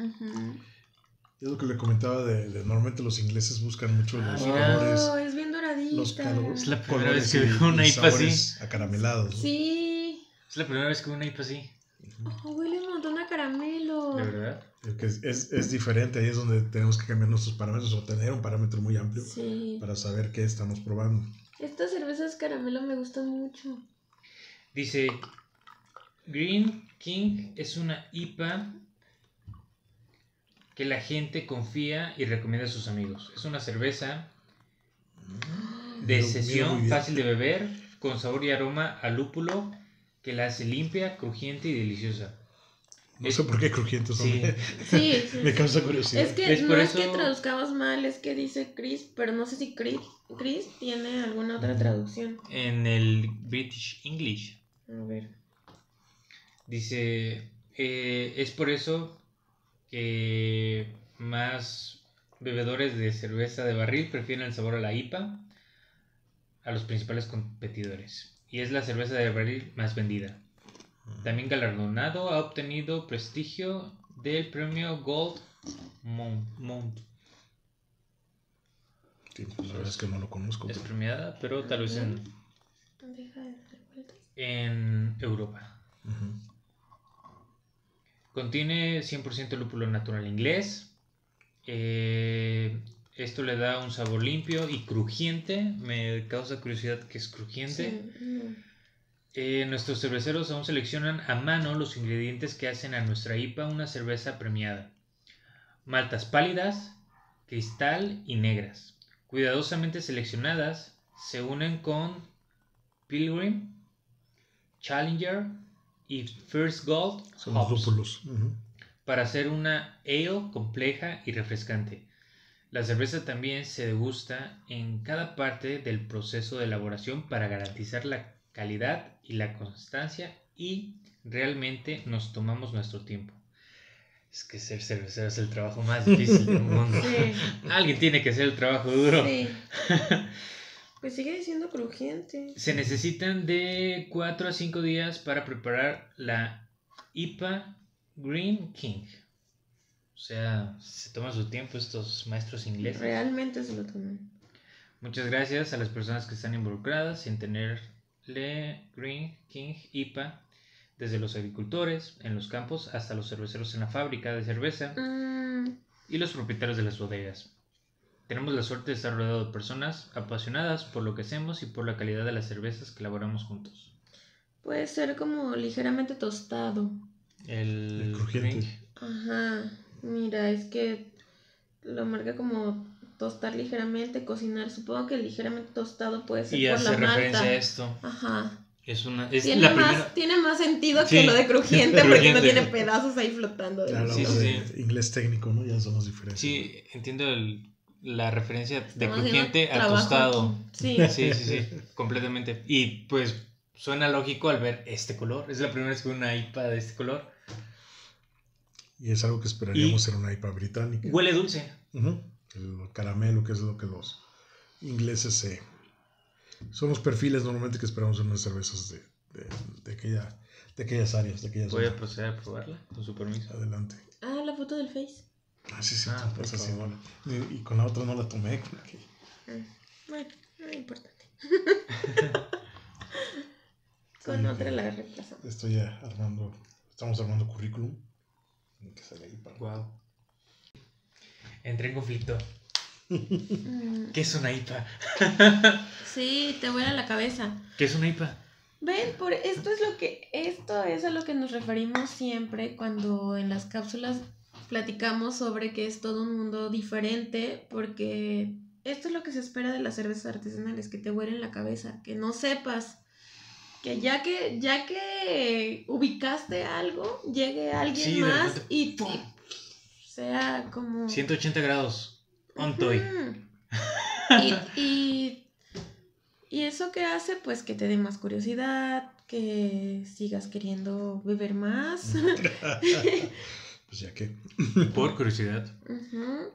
Es lo que le comentaba de, de normalmente los ingleses buscan mucho Ah, los mira. colores. Oh, es bien doradita. Los calores. Es la primera vez que veo una IPA así. sabores acaramelados. ¿no? Sí. Es la primera vez que veo una IPA así. Oh, huele un montón a caramelo. De verdad. Es, que es, es- es diferente, ahí es donde tenemos que cambiar nuestros parámetros o tener un parámetro muy amplio Sí. para saber qué estamos probando. Estas cervezas caramelo me gustan mucho. Dice, Green King es una IPA que la gente confía y recomienda a sus amigos. Es una cerveza de sesión fácil de beber, con sabor y aroma a lúpulo, que la hace limpia, crujiente y deliciosa. No sé por qué crujientes son. Sí. Sí, sí. Me causa curiosidad. Es que Es no es que traduzcamos mal, es que dice Chris, pero no sé si Chris, Chris tiene alguna otra traducción. En el British English. A ver. Dice, eh, es por eso que más bebedores de cerveza de barril prefieren el sabor a la IPA a los principales competidores. Y es la cerveza de barril más vendida. También galardonado, ha obtenido prestigio del premio Gold Mount. Sí, pues, la verdad es que no lo conozco. Es premiada, pero tal vez en, Europa. Contiene 100% lúpulo natural inglés. Eh, esto le da un sabor limpio y crujiente. Me causa curiosidad que es crujiente. Sí. Eh, nuestros cerveceros aún seleccionan a mano los ingredientes que hacen a nuestra IPA una cerveza premiada. Maltas pálidas, cristal y negras. Cuidadosamente seleccionadas, se unen con Pilgrim, Challenger y First Gold Son los hops para hacer una ale compleja y refrescante. La cerveza también se degusta en cada parte del proceso de elaboración para garantizar la calidad y la constancia y realmente nos tomamos nuestro tiempo. Es que ser cervecero es el trabajo más difícil del mundo. Sí, Alguien tiene que hacer el trabajo duro. sí. Pues sigue diciendo crujiente. Se necesitan de 4 a 5 días para preparar la IPA Green King. O sea, se toman su tiempo estos maestros ingleses. Realmente se lo toman. Muchas gracias a las personas que están involucradas en tenerle Green King IPA, desde los agricultores en los campos hasta los cerveceros en la fábrica de cerveza Mm, y los propietarios de las bodegas. Tenemos la suerte de estar rodeados de personas apasionadas por lo que hacemos y por la calidad de las cervezas que elaboramos juntos. puede ser como ligeramente tostado. El, El crujiente. Green- Ajá. Mira, es que lo marca como tostar ligeramente, cocinar. Supongo que ligeramente tostado puede ser Y por hace la referencia malta. a esto. Ajá. Es una es Tiene, la más, primera tiene más sentido Sí. que lo de crujiente porque no tiene pedazos ahí flotando. Sí, sí, inglés técnico, ¿no? Ya somos diferentes. Sí, entiendo el- la referencia de Estamos crujiente a tostado. Sí. Sí, sí, sí, completamente. Y pues suena lógico al ver este color. Es la primera vez que veo una IPA de este color. Y es algo que esperaríamos en una IPA británica. Huele dulce. Ujú. El caramelo, que es lo que los ingleses se... Son los perfiles normalmente que esperamos en unas cervezas de, de, de aquella, de aquellas áreas, de aquellas Voy a zonas. proceder a probarla, con su permiso. Adelante. Ah, la foto del Face. Ah, sí, sí, Ah, pues favor. bueno. Y, y con la otra no la tomé. con la que- Ah, Bueno, no es importante. Sí, Con otra la reemplazamos. Estoy ya armando, estamos armando currículum. Que sale ahí para- Wow. Entré en conflicto. Mm, ¿Qué es una IPA? Sí, te vuela la cabeza. ¿Qué es una IPA? Ven, por esto es lo que esto es a lo que nos referimos siempre cuando en las cápsulas platicamos sobre que es todo un mundo diferente porque esto es lo que se espera de las cervezas artesanales, que te vuelen la cabeza, que no sepas Que ya que, ya que ubicaste algo, llegue alguien Sí, más repente, y, y sea como... 180 grados. On toy. Y, y, y eso que hace, pues que te dé más curiosidad, que sigas queriendo beber más. Pues ya que. Por curiosidad. Ujú.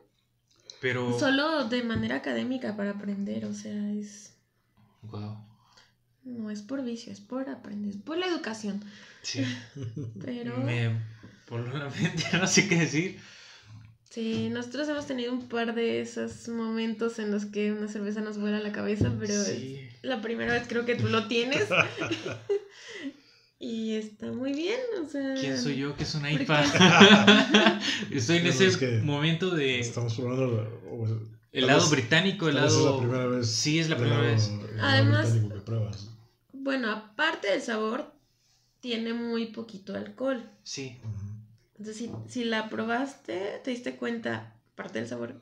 Pero. Solo de manera académica para aprender, o sea, es Wow. no es por vicio, es por aprender, es por la educación. Sí. Pero Me voló la mente, no sé qué decir. Sí, nosotros hemos tenido un par de esos momentos en los que una cerveza nos vuela la cabeza, pero Sí. es la primera vez creo que tú lo tienes. y está muy bien, o sea. ¿Quién soy yo? que es una ¿Por IPA? Estoy en ese es que momento de Estamos probando. el- lado vez- británico, el lado. es la primera vez. Sí, es la primera lado- vez. Además- británico que pruebas. Bueno, aparte del sabor, tiene muy poquito alcohol. Sí. Entonces, si, si la probaste, te diste cuenta, aparte del sabor,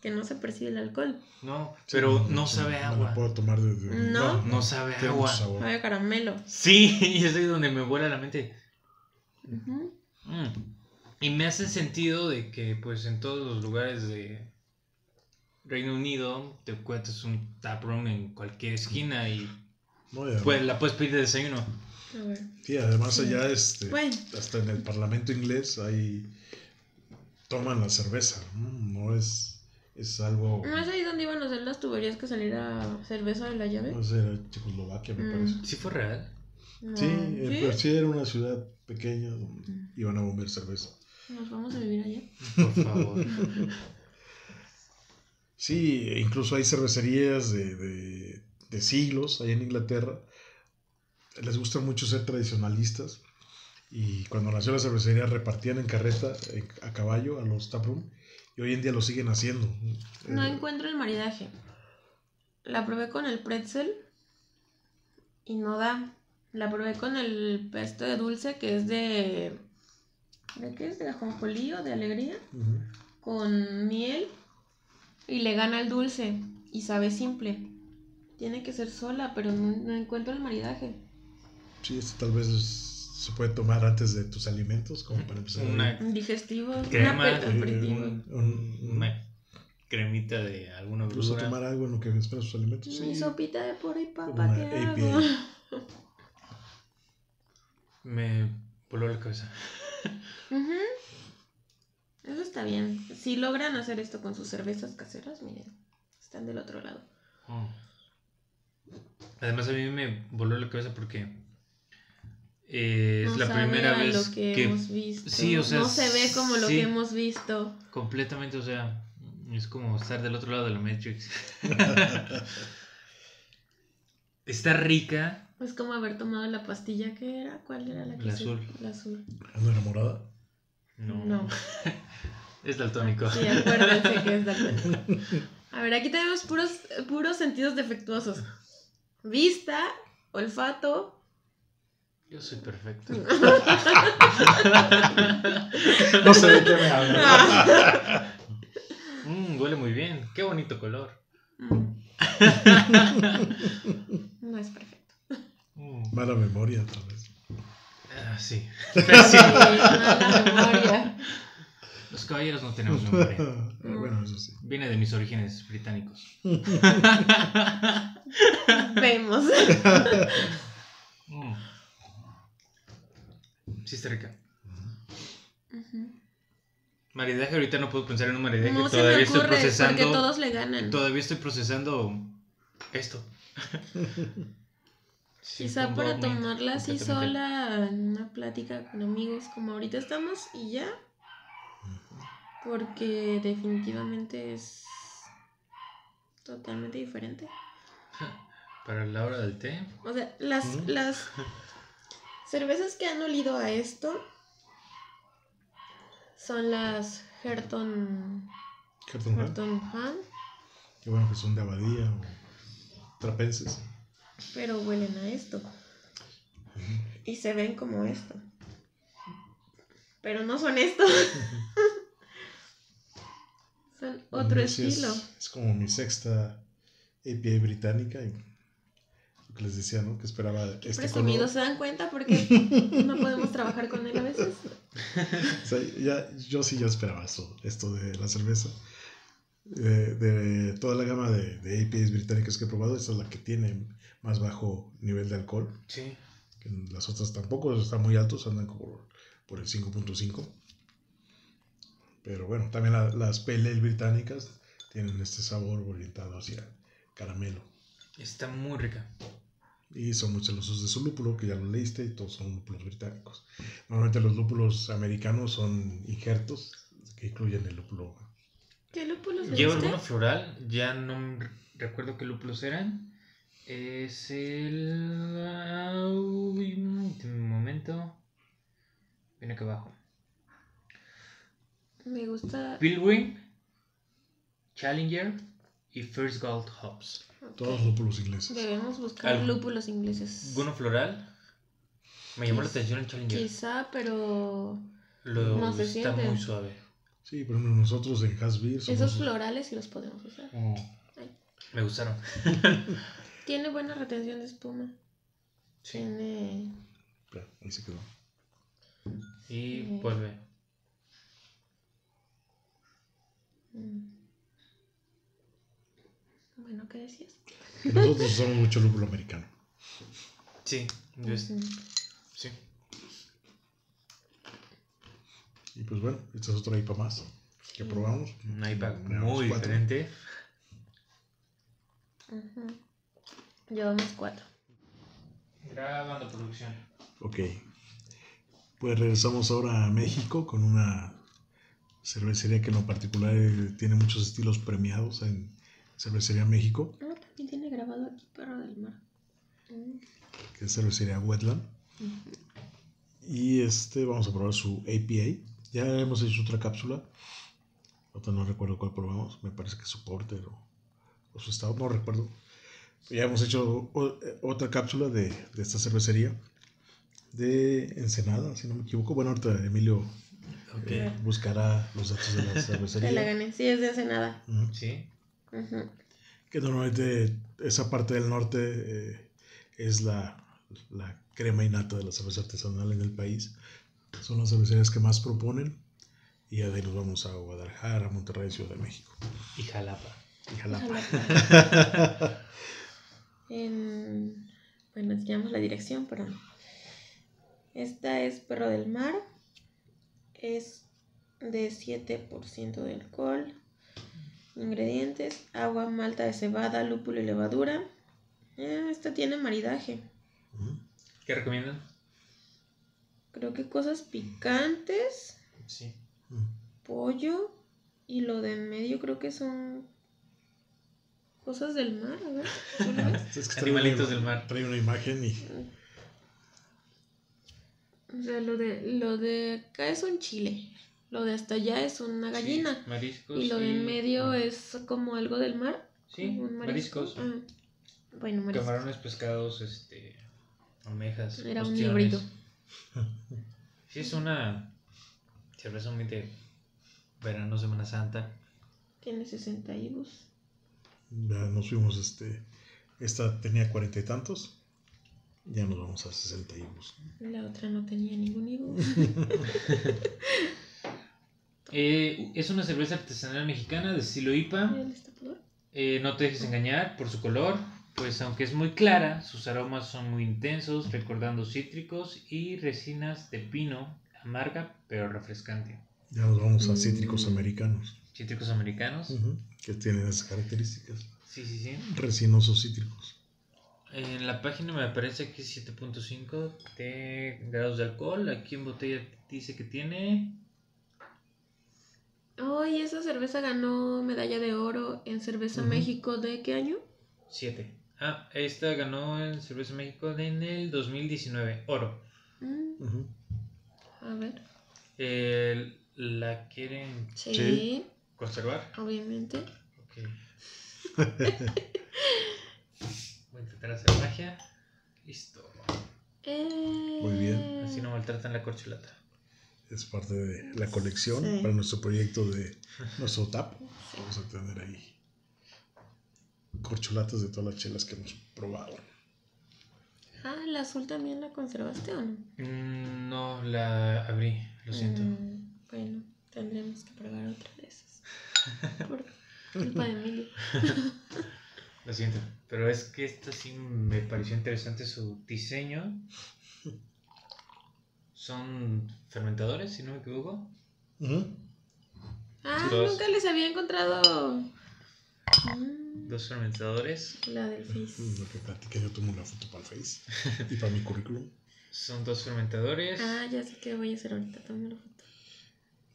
que no se percibe el alcohol. No, Sí, pero no sabe agua. puedo tomar de. de- No. No sabe tiene agua. sabor. Sabe a caramelo. Sí, y es ahí donde me vuela la mente. Mm. Y me hace sentido de que pues en todos los lugares de Reino Unido te encuentras un taproom en cualquier esquina y No, pues, la puedes pedir de desayuno. A ver. Sí, además Sí. allá este, Bueno. hasta en el Parlamento inglés ahí toman la cerveza, ¿no? No es, es algo, ¿No es ahí donde iban a hacer las tuberías que saliera cerveza de la llave? no sé, era Checoslovaquia me Mm. parece. ¿Sí fue real? No. Sí, eh, ¿Sí? pero sí era una ciudad pequeña donde Mm. iban a bombear cerveza. Nos vamos a vivir allá. Por favor. Sí, e incluso hay cervecerías de, de, de siglos allá en Inglaterra. Les gusta mucho ser tradicionalistas. Y cuando nació la cervecería repartían en carreta, a caballo, a los taproom. Y hoy en día lo siguen haciendo. No Eh, encuentro el maridaje. La probé con el pretzel y no da. La probé con el pesto de dulce que es de... ¿De qué es? ¿De ajonjolí o de alegría? Con miel y le gana el dulce y sabe simple. Tiene que ser sola, pero no, no encuentro el maridaje. Sí, esto tal vez es- se puede tomar antes de tus alimentos, como para empezar. a- Una, Un digestivo, Crema, un ape- eh, aperitivo. un- un- un- una cremita de alguna incluso verdura. tomar algo en lo que esperas tus alimentos. Mi Sí. sopita de Una ¿qué API. hago? Me voló la cabeza. Eso está bien. Si logran hacer esto con sus cervezas caseras, miren, están del otro lado. Mm. Además a mí me voló la cabeza porque eh, es No la primera vez lo que, que hemos visto. Sí, o sea, no se ve como lo que hemos visto. completamente, o sea, es como estar del otro lado de la Matrix. Está rica. Es como haber tomado la pastilla que era. ¿Cuál era la que La se- azul. La azul. ¿Ando enamorada? No. No. Es daltónico. Sí, acuérdense que es daltónico. A ver, aquí tenemos puros, puros sentidos defectuosos. Vista, olfato. Yo soy perfecto. No sé de qué me hablas. Mm, huele muy bien. Qué bonito color. Mm. No es perfecto. Mm. Mala memoria, tal vez. Ah, sí. Sí, Pésimo. mala memoria. Los caballeros no tenemos memoria. bueno, eso sí. Viene de mis orígenes británicos. Vemos. Mm. Sí está rica. Maridaje, ahorita no puedo pensar en un maridaje. No se todavía estoy porque procesando. todos le ganan. Todavía estoy procesando esto. Sí, Quizá para tomarla así sola en una plática con amigos como ahorita estamos y ya. Porque definitivamente es totalmente diferente. Para la hora del té. O sea, las, Ujú. las cervezas que han olido a esto son las Herton. Herton Han, Qué bueno que son de abadía o trapenses. pero huelen a esto. Y se ven como esto. Pero no son esto. son otro Sí, es- estilo. Es, como mi sexta APA británica y que les decía, ¿no? Que esperaba Qué este presumidos, color. ¿se dan cuenta? Porque no podemos trabajar con él a veces. O sea, ya, yo sí ya esperaba eso, esto de la cerveza. De, de toda la gama de, de APAs británicas que he probado, esta es la que tiene más bajo nivel de alcohol. Sí. Las otras tampoco están muy altos, andan como por el 5.5. Pero bueno, también la- las pale ale británicas tienen este sabor orientado hacia caramelo. Está muy rica. Y son muy celosos de su lúpulo, que ya lo leíste, y todos son lúpulos británicos. Normalmente los lúpulos americanos son injertos que incluyen el lúpulo. ¿Qué lúpulos le Lleva alguno floral, ya no recuerdo qué lúpulos eran. Es el. uy, Un momento. Viene acá abajo. Me gusta. Pilgrim, Challenger y First Gold Hops. Todos lúpulos ingleses. Debemos buscar lúpulos ingleses. ¿Alguno floral? Me llamó la Quiz- atención el Challenger. Quizá, pero Lo, no se está siente. muy suave. Sí, por ejemplo, nosotros en Hasbir somos... esos florales sí los podemos usar. Ay. Me gustaron. Tiene buena retención de espuma. Sí. Tiene. Espera, ahí se quedó. Y Sí. vuelve. mm. Bueno, ¿qué decías? Que Nosotros usamos mucho lúpulo americano. Sí, yo es- Ujú. sí. Y pues bueno, esta es otra IPA más que Sí. probamos. Un iPad Llevamos muy cuatro. diferente. Ujú. Llevamos cuatro. Grabando producción. Ok. Pues regresamos ahora a México con una cervecería que en lo particular tiene muchos estilos premiados en Cervecería México, Ah, también tiene grabado aquí Perro del Mar. Mm. que es Cervecería Wetland. Y este, vamos a probar su APA. Ya hemos hecho otra cápsula. Otra no recuerdo cuál probamos. Me parece que su Porter o, o su Stout, no recuerdo. Ya hemos hecho o- otra cápsula de, de esta cervecería. De Ensenada, si no me equivoco. Bueno, ahorita Emilio eh, buscará los datos de la Te la cervecería. gané. Sí, es de hace nada. Ujú. Sí. Ujú. Que normalmente esa parte del norte eh, es la, la crema y nata de la cerveza artesanal en el país. Son las cervecerías que más proponen. Y ya de ahí nos vamos a Guadalajara, Monterrey, Ciudad de México. Y Jalapa. Y Jalapa. En... Bueno, enseñamos la dirección, pero no. Esta es Perro del Mar. Es de 7% de alcohol. Ingredientes: agua, malta de cebada, lúpulo y levadura. Eh, esta tiene maridaje. ¿Qué recomiendan? Creo que cosas picantes, Sí. Pollo y lo de en medio creo que son cosas del mar. A ver, ¿tú lo ves? Es que trae Animalitos una- del mar. Trae una imagen y O sea, lo de, lo de acá es un chile. Lo de hasta allá es una gallina. Sí, mariscos. y lo de en medio ah, es como algo del mar. Sí, marisco. mariscos. Ah, bueno, mariscos. Camarones, pescados, este. Almejas. Era un híbrido. Sí, es una de verano, Semana Santa. Tiene 60 ibus. ya nos fuimos. Este, esta tenía cuarenta y tantos. Ya nos vamos a 60 ibus. La otra no tenía ningún ibu. Eh, es una cerveza artesanal mexicana de estilo IPA. ¿El destapador? Eh, no te dejes engañar por su color, pues aunque es muy clara, sus aromas son muy intensos, recordando cítricos y resinas de pino, amarga pero refrescante. Ya nos vamos a cítricos Mm. americanos. Cítricos americanos. Que tienen esas características. Sí, sí, sí. Resinosos cítricos. En la página me parece que es 7.5 de grados de alcohol. Aquí en botella dice que tiene Ay, esa cerveza ganó medalla de oro en Cerveza. México. ¿De qué año? 7. Ah, esta ganó en Cerveza México en el 2019. Oro. Mm, Ujú. a ver. Eh, ¿La quieren Sí. conservar? obviamente. Ok. Voy a intentar hacer magia. Listo. Eh, Muy bien. Así no maltratan la corcholata. Es parte de la colección Sí. para nuestro proyecto de nuestro TAP. Vamos a tener ahí corcholatas de todas las chelas que hemos probado. Ah, ¿la azul también la conservaste o no? Mm, no, la abrí, lo siento. Mm, bueno, tendremos que probar otra de esas. Por culpa de Emilio. Lo siento. Pero es que esta sí me pareció interesante su diseño. Son fermentadores, si no me equivoco. Ujú. Ah, nunca les había encontrado. Mm, Dos fermentadores. la del Face. Lo que platiqué, yo tomo una foto para el Face y para mi currículum. Son dos fermentadores Ah, ya sé qué voy a hacer ahorita. Tome una foto.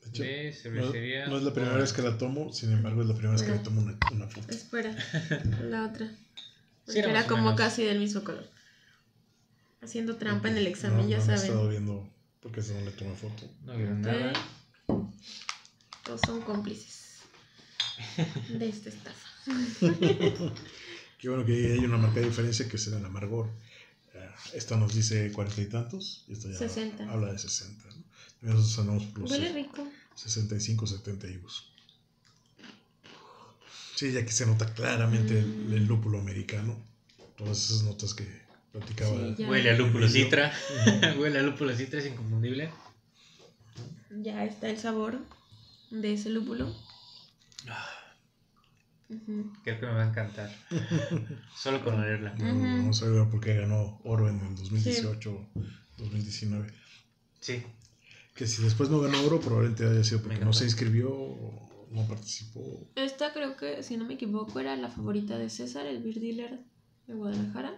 De hecho, de no, cervecería. no es la primera vez que la tomo, sin embargo, es la primera vez que le tomo una, una foto. Espera, la otra. Porque era como menos. casi del mismo color. Haciendo trampa en el No, examen, ya no me he saben. estado viendo porque no le tomé foto. No vieron nada. Todos son cómplices de esta estafa. Qué bueno que hay una marca de diferencia que será el amargor. Eh, Esta nos dice cuarenta y tantos y esta ya 60. habla de 60. ¿no? Nosotros andamos por los Huele rico. 65, 70 IBUs. Sí, ya que se nota claramente el, Mm. el lúpulo americano. Todas esas notas que platicaba. Sí, ya. Huele a lúpulo citra. Huele a lúpulo citra, es inconfundible. Ya está el sabor de ese lúpulo. Ujú. Creo que me va a encantar. Solo con olerla. No, Ujú. no sabía por qué ganó oro en el 2018, 2019. Sí. Que si después no ganó oro, probablemente haya sido porque no se inscribió o no participó. Esta creo que, si no me equivoco, era la favorita de César, el beer dealer de Guadalajara.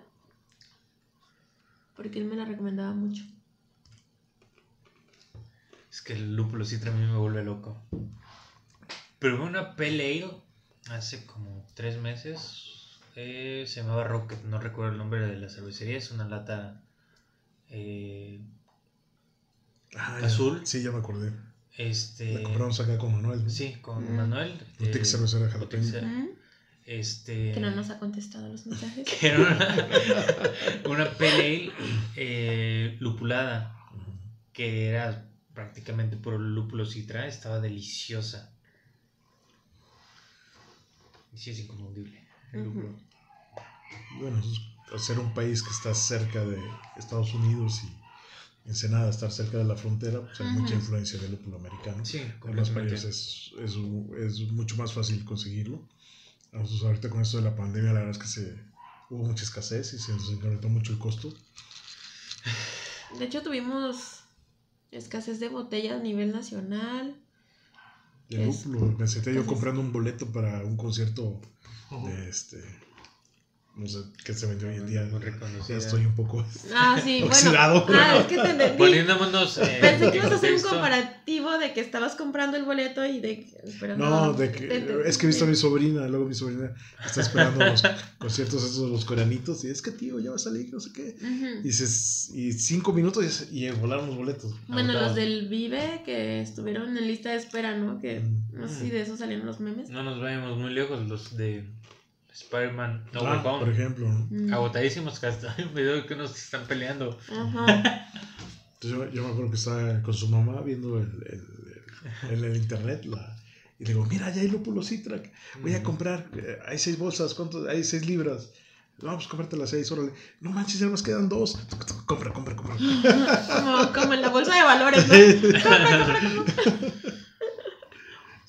Porque él me la recomendaba mucho. Es que el lúpulo citra a mí me vuelve loco. Probé una pale ale hace como tres meses. Eh, se llamaba Rocket, no recuerdo el nombre de la cervecería. Es una lata eh, Ah, ya. Azul. Sí, ya me acordé. este La compramos acá con Manuel. ¿no? sí con Mm. Manuel Boutique eh, cervecera jalapeño. Boutique. Este Que no nos ha contestado los mensajes. que era una, una pale ale eh, lupulada que era prácticamente puro lúpulo citra estaba deliciosa y sí es inconfundible el lúpulo Bueno, al ser un país que está cerca de Estados Unidos y Ensenada estar cerca de la frontera, pues hay mucha influencia del lúpulo americano. sí En los países es, es, es mucho más fácil conseguirlo. Nosotros ahorita con esto de la pandemia, la verdad es que se, hubo mucha escasez y se nos incrementó mucho el costo. De hecho, tuvimos escasez de botellas a nivel nacional. Es- lúpulo, me senté yo entonces- comprando un boleto para un concierto de este, no sé qué se vendió hoy en día. Muy Ya reconocida. estoy un poco Ah, sí, bueno. oxidado. Ah, es que te entendí. poniéndonos eh, Pensé que ibas a hacer un comparativo de que estabas comprando el boleto y de. Pero No, de que, te es que he visto a mi sobrina, luego mi sobrina está esperando los conciertos esos de los coreanitos y es que tío, ya va a salir, no sé qué. Ujú. Y, se- y cinco minutos y, volaron los boletos. Bueno, los del Vive que estuvieron en lista de espera, ¿no? Que Mm. no sé si de eso salieron los memes. no nos vayamos muy lejos los de Spider-Man No Way Ah, por ejemplo. ¿no? Mm. agotadísimos que hasta hay un video que nos están peleando Ajá. Entonces yo, yo me acuerdo que estaba con su mamá viendo el, el- el- en el internet la, y le digo, mira, ya hay lúpulo citra, voy a comprar, eh, hay seis bolsas, ¿cuánto? Hay seis libras. Vamos a comprarte las seis, órale. No manches, ya nos quedan dos. Compra, compra, compra. como, como en la bolsa de valores, ¿no?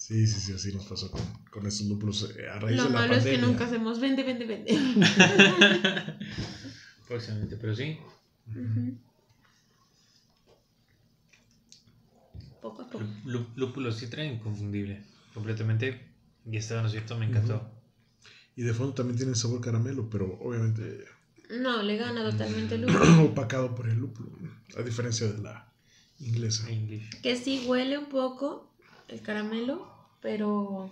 Sí, sí, sí, así nos pasó con, con estos lúpulos eh, a raíz Lo de la malo es que nunca hacemos vende, vende, vende. próximamente pero sí Ujú. Poco a poco. Lú- lú- Lúpulo citra inconfundible. Completamente. Y estaba, ¿no es cierto? Me encantó. Y de fondo también tiene sabor caramelo, pero obviamente No, le gana totalmente el lúpulo. opacado por el lúpulo, a diferencia de la inglesa. English. Que sí huele un poco el caramelo, pero.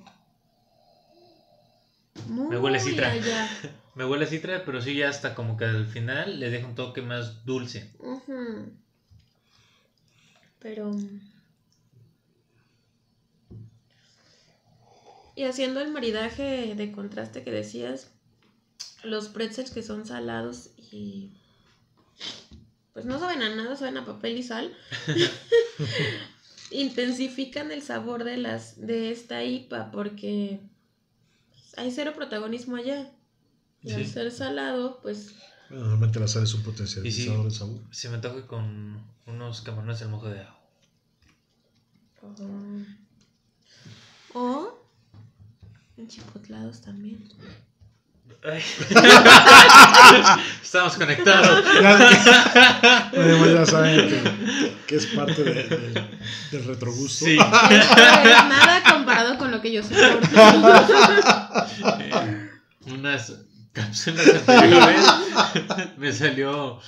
Muy Me huele citra. allá. Me huele citra, pero sí ya hasta como que al final le deja un toque más dulce. Pero. Y haciendo el maridaje de contraste que decías, los pretzels que son salados y. Pues no saben a nada, saben a papel y sal. intensifican el sabor de las de esta IPA porque hay cero protagonismo allá. Y al Sí. ser salado, pues Bueno, normalmente la sal es un potencializador de sabor. Se me antoja con unos camarones al mojo de ajo. O enchipotlados también. Estamos conectados. Ya, ya saben que, que es parte de- de- del retrogusto. Sí. Nada comparado con lo que yo. Eh, unas cápsulas anteriores me salió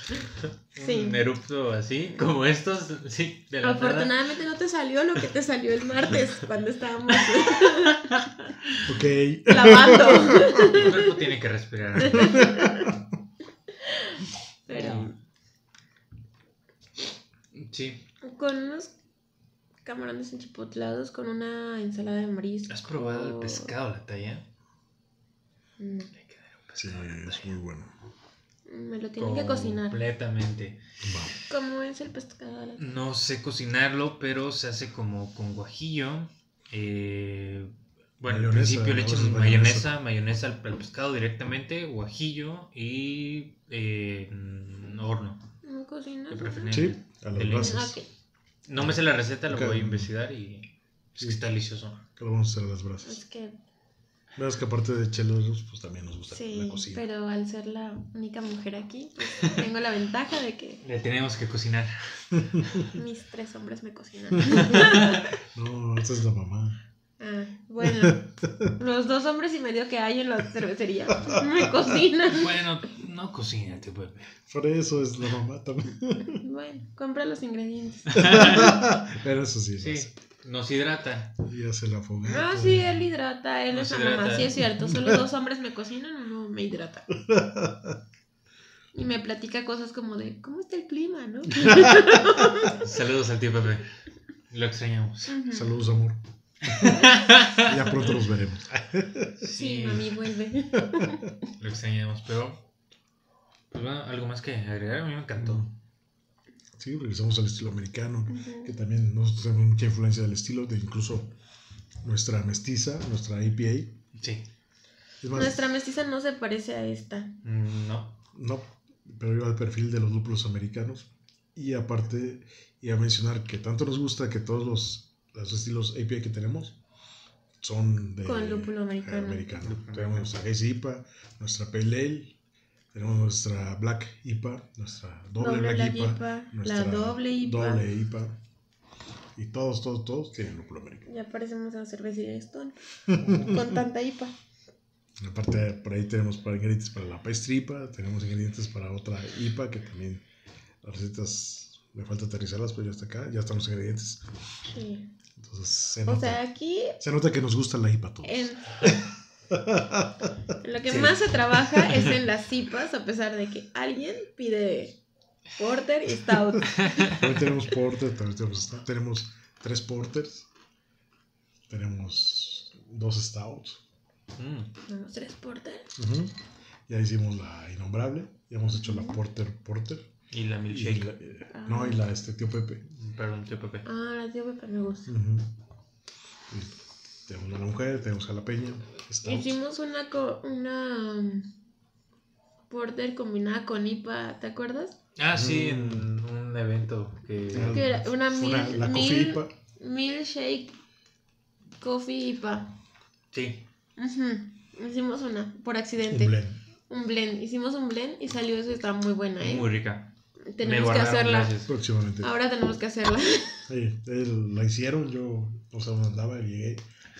Sí. un erupto así, como estos, sí, de la nada. Afortunadamente no te salió lo que te salió el martes cuando estábamos Ok. lavando. Mi cuerpo tiene que respirar. Pero Sí. con unos camarones enchipotlados con una ensalada de marisco. ¿Has probado el pescado la talla? No, Sí, es muy bueno. me lo tienen que cocinar. Completamente. ¿Cómo es el pescado? No sé cocinarlo, pero se hace como con guajillo. eh, bueno, al Mayonesa, principio le echan mayonesa, mayonesa al, al pescado directamente, guajillo y eh, horno, ¿No cocinas? Sí, a las brasas. No me sé la receta, lo voy a investigar y es que está delicioso. Que lo vamos a hacer a las brasas. Es que Verás que aparte de chelos, pues también nos gusta la sí, cocina. pero al ser la única mujer aquí, pues, tengo la ventaja de que Le tenemos que cocinar. mis tres hombres me cocinan. No, esa es la mamá. Ah, bueno, los dos hombres y medio que hay en la cervecería me cocinan. Bueno, no cocínate, Pepe. Por eso es la mamá también. Bueno, compra los ingredientes. Pero eso sí, Sí, sí. Nos hidrata. Y hace la fogata. Ah, sí, él hidrata, él Nos es la mamá, hidrata. sí es cierto. Solo dos hombres me cocinan, uno me hidrata. Y me platica cosas como de, ¿cómo está el clima, no? Saludos al tío Pepe. Lo extrañamos. Saludos, amor. ya pronto los veremos. Sí, mami, vuelve. Lo extrañamos, pero. Pues bueno, algo más que agregar. A mí me encantó. Sí, regresamos al estilo americano, que también nosotros tenemos mucha influencia del estilo, de incluso nuestra mestiza, nuestra IPA. Sí. Es más, Nuestra mestiza no se parece a esta. Mm, No. no, pero iba al perfil de los lúpulos americanos. Y aparte, iba a mencionar que tanto nos gusta que todos los, los estilos IPA que tenemos son de Con lúpulo americano. americano. Lúpulo Tenemos nuestra Hazy IPA, nuestra Pale Ale, tenemos nuestra Black IPA, nuestra doble, Doble Black la IPA, IPA, nuestra la doble IPA. doble IPA. Y todos, todos, todos tienen lúpulo americano. Ya parecemos a la cervecería de Stone. Con tanta IPA. Aparte, por ahí tenemos para ingredientes para la pastry IPA, tenemos ingredientes para otra IPA que también las recetas me falta aterrizarlas, pero ya está acá, ya están los ingredientes. Sí. Entonces se O nota, sea, aquí se nota que nos gusta la IPA a todos. en... Lo que Sí. más se trabaja es en las IPAs, a pesar de que alguien pide porter y stout. Hoy tenemos porter, también tenemos, stout, tenemos tres porters, tenemos dos stouts. Mm, Tenemos tres porter. Ujú. Ya hicimos la innombrable, ya hemos hecho la porter porter. Y la Y milkshake. la- eh, no, y la este tío Pepe. Perdón, tío Pepe. Ah, la tío Pepe me gusta. Y Tenemos a la mujer, tenemos jalapeña, stouts. Hicimos una, co- una um, porter combinada con IPA, ¿te acuerdas? Ah, sí, Mm. en un evento que. Que era una mil, Una- la mil- coffee IPA. milkshake coffee IPA. Sí. Hicimos una, por accidente. Un blend. Un blend. Hicimos un blend y salió eso, está muy buena, ¿eh? Muy rica. tenemos que hacerla. gracias. Próximamente. Ahora tenemos que hacerla. Sí, él- la hicieron, yo sé dónde andaba, llegué.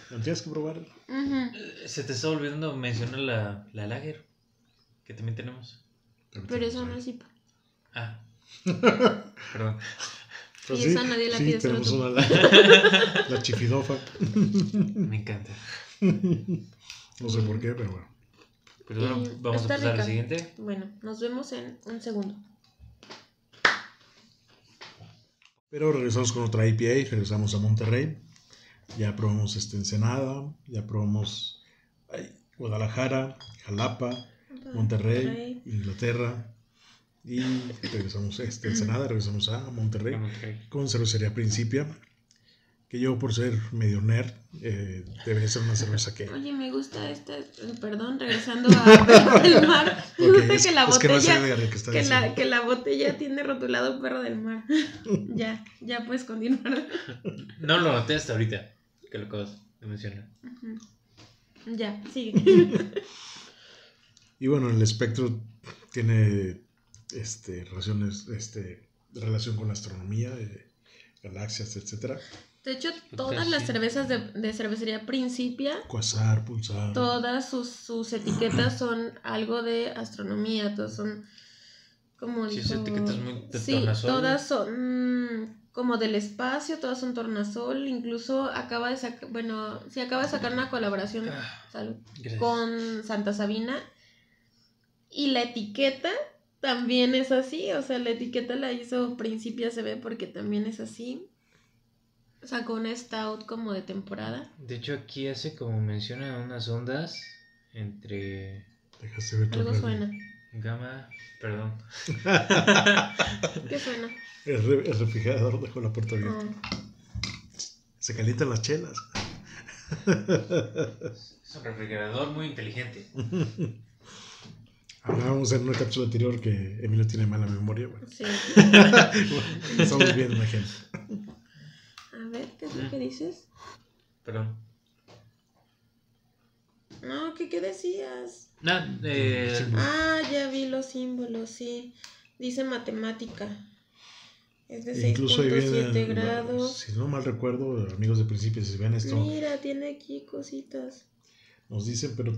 "No, Tienes que probar. Eh, Se te está olvidando mencionar la, la lager. Que también tenemos. Pero eso no es IPA. Ah. Perdón. Pues Y esa nadie la sí, pide, tenemos una, la, la chifidofa. Me encanta. No sé por qué, pero bueno. Pues bueno, Y vamos a pasar rica. al siguiente. Bueno, nos vemos en un segundo. Pero regresamos con otra IPA, regresamos a Monterrey. Ya probamos este Ensenada, ya probamos ay, Guadalajara, Jalapa, Monterrey, Inglaterra. Y regresamos a este Ensenada, regresamos a Monterrey. Con cervecería Principia. que yo por ser medio nerd, eh, debe ser una cerveza que... Oye, me gusta esta, perdón, regresando a Perro del Mar. Me gusta es- que la que no botella, que la, que la botella tiene rotulado Perro del Mar. ya, ya puedes continuar. No lo noté hasta ahorita que lo acabas de mencionar. Ya, sigue. Y bueno, el espectro tiene este, relaciones, este, relación con la astronomía, eh, galaxias, etcétera. De hecho, todas las cervezas de, de cervecería Principia, Quasar, pulsar. todas sus, sus etiquetas son algo de astronomía, todas son como Sí, dijo- etiquetas muy de Sí, todas son mm, como del espacio, todas son tornasol, incluso acaba de sacar, bueno, sí acaba de sacar una colaboración Ah, salud, con Santa Sabina y la etiqueta también es así, o sea, la etiqueta la hizo Principia se ve porque también es así. Sacó una stout como de temporada. De hecho, aquí hace como menciona unas ondas entre Algo suena. Gamma, perdón. ¿Qué suena? El, re- el refrigerador dejó la puerta abierta. Ah, Se calientan las chelas. Es un refrigerador muy inteligente. Hablábamos en una cápsula anterior que Emilio tiene mala memoria. Bueno, sí. estamos viendo un ejemplo. A ver, ¿qué es lo que dices? Perdón. No, ¿qué, qué decías? Nah, eh. Ah, ya vi los símbolos, sí. Dice matemática. Es de Incluso ahí 6.7 vienen, grados. si no mal recuerdo, amigos de principio, si ven esto, Mira, tiene aquí cositas. nos dicen, pero,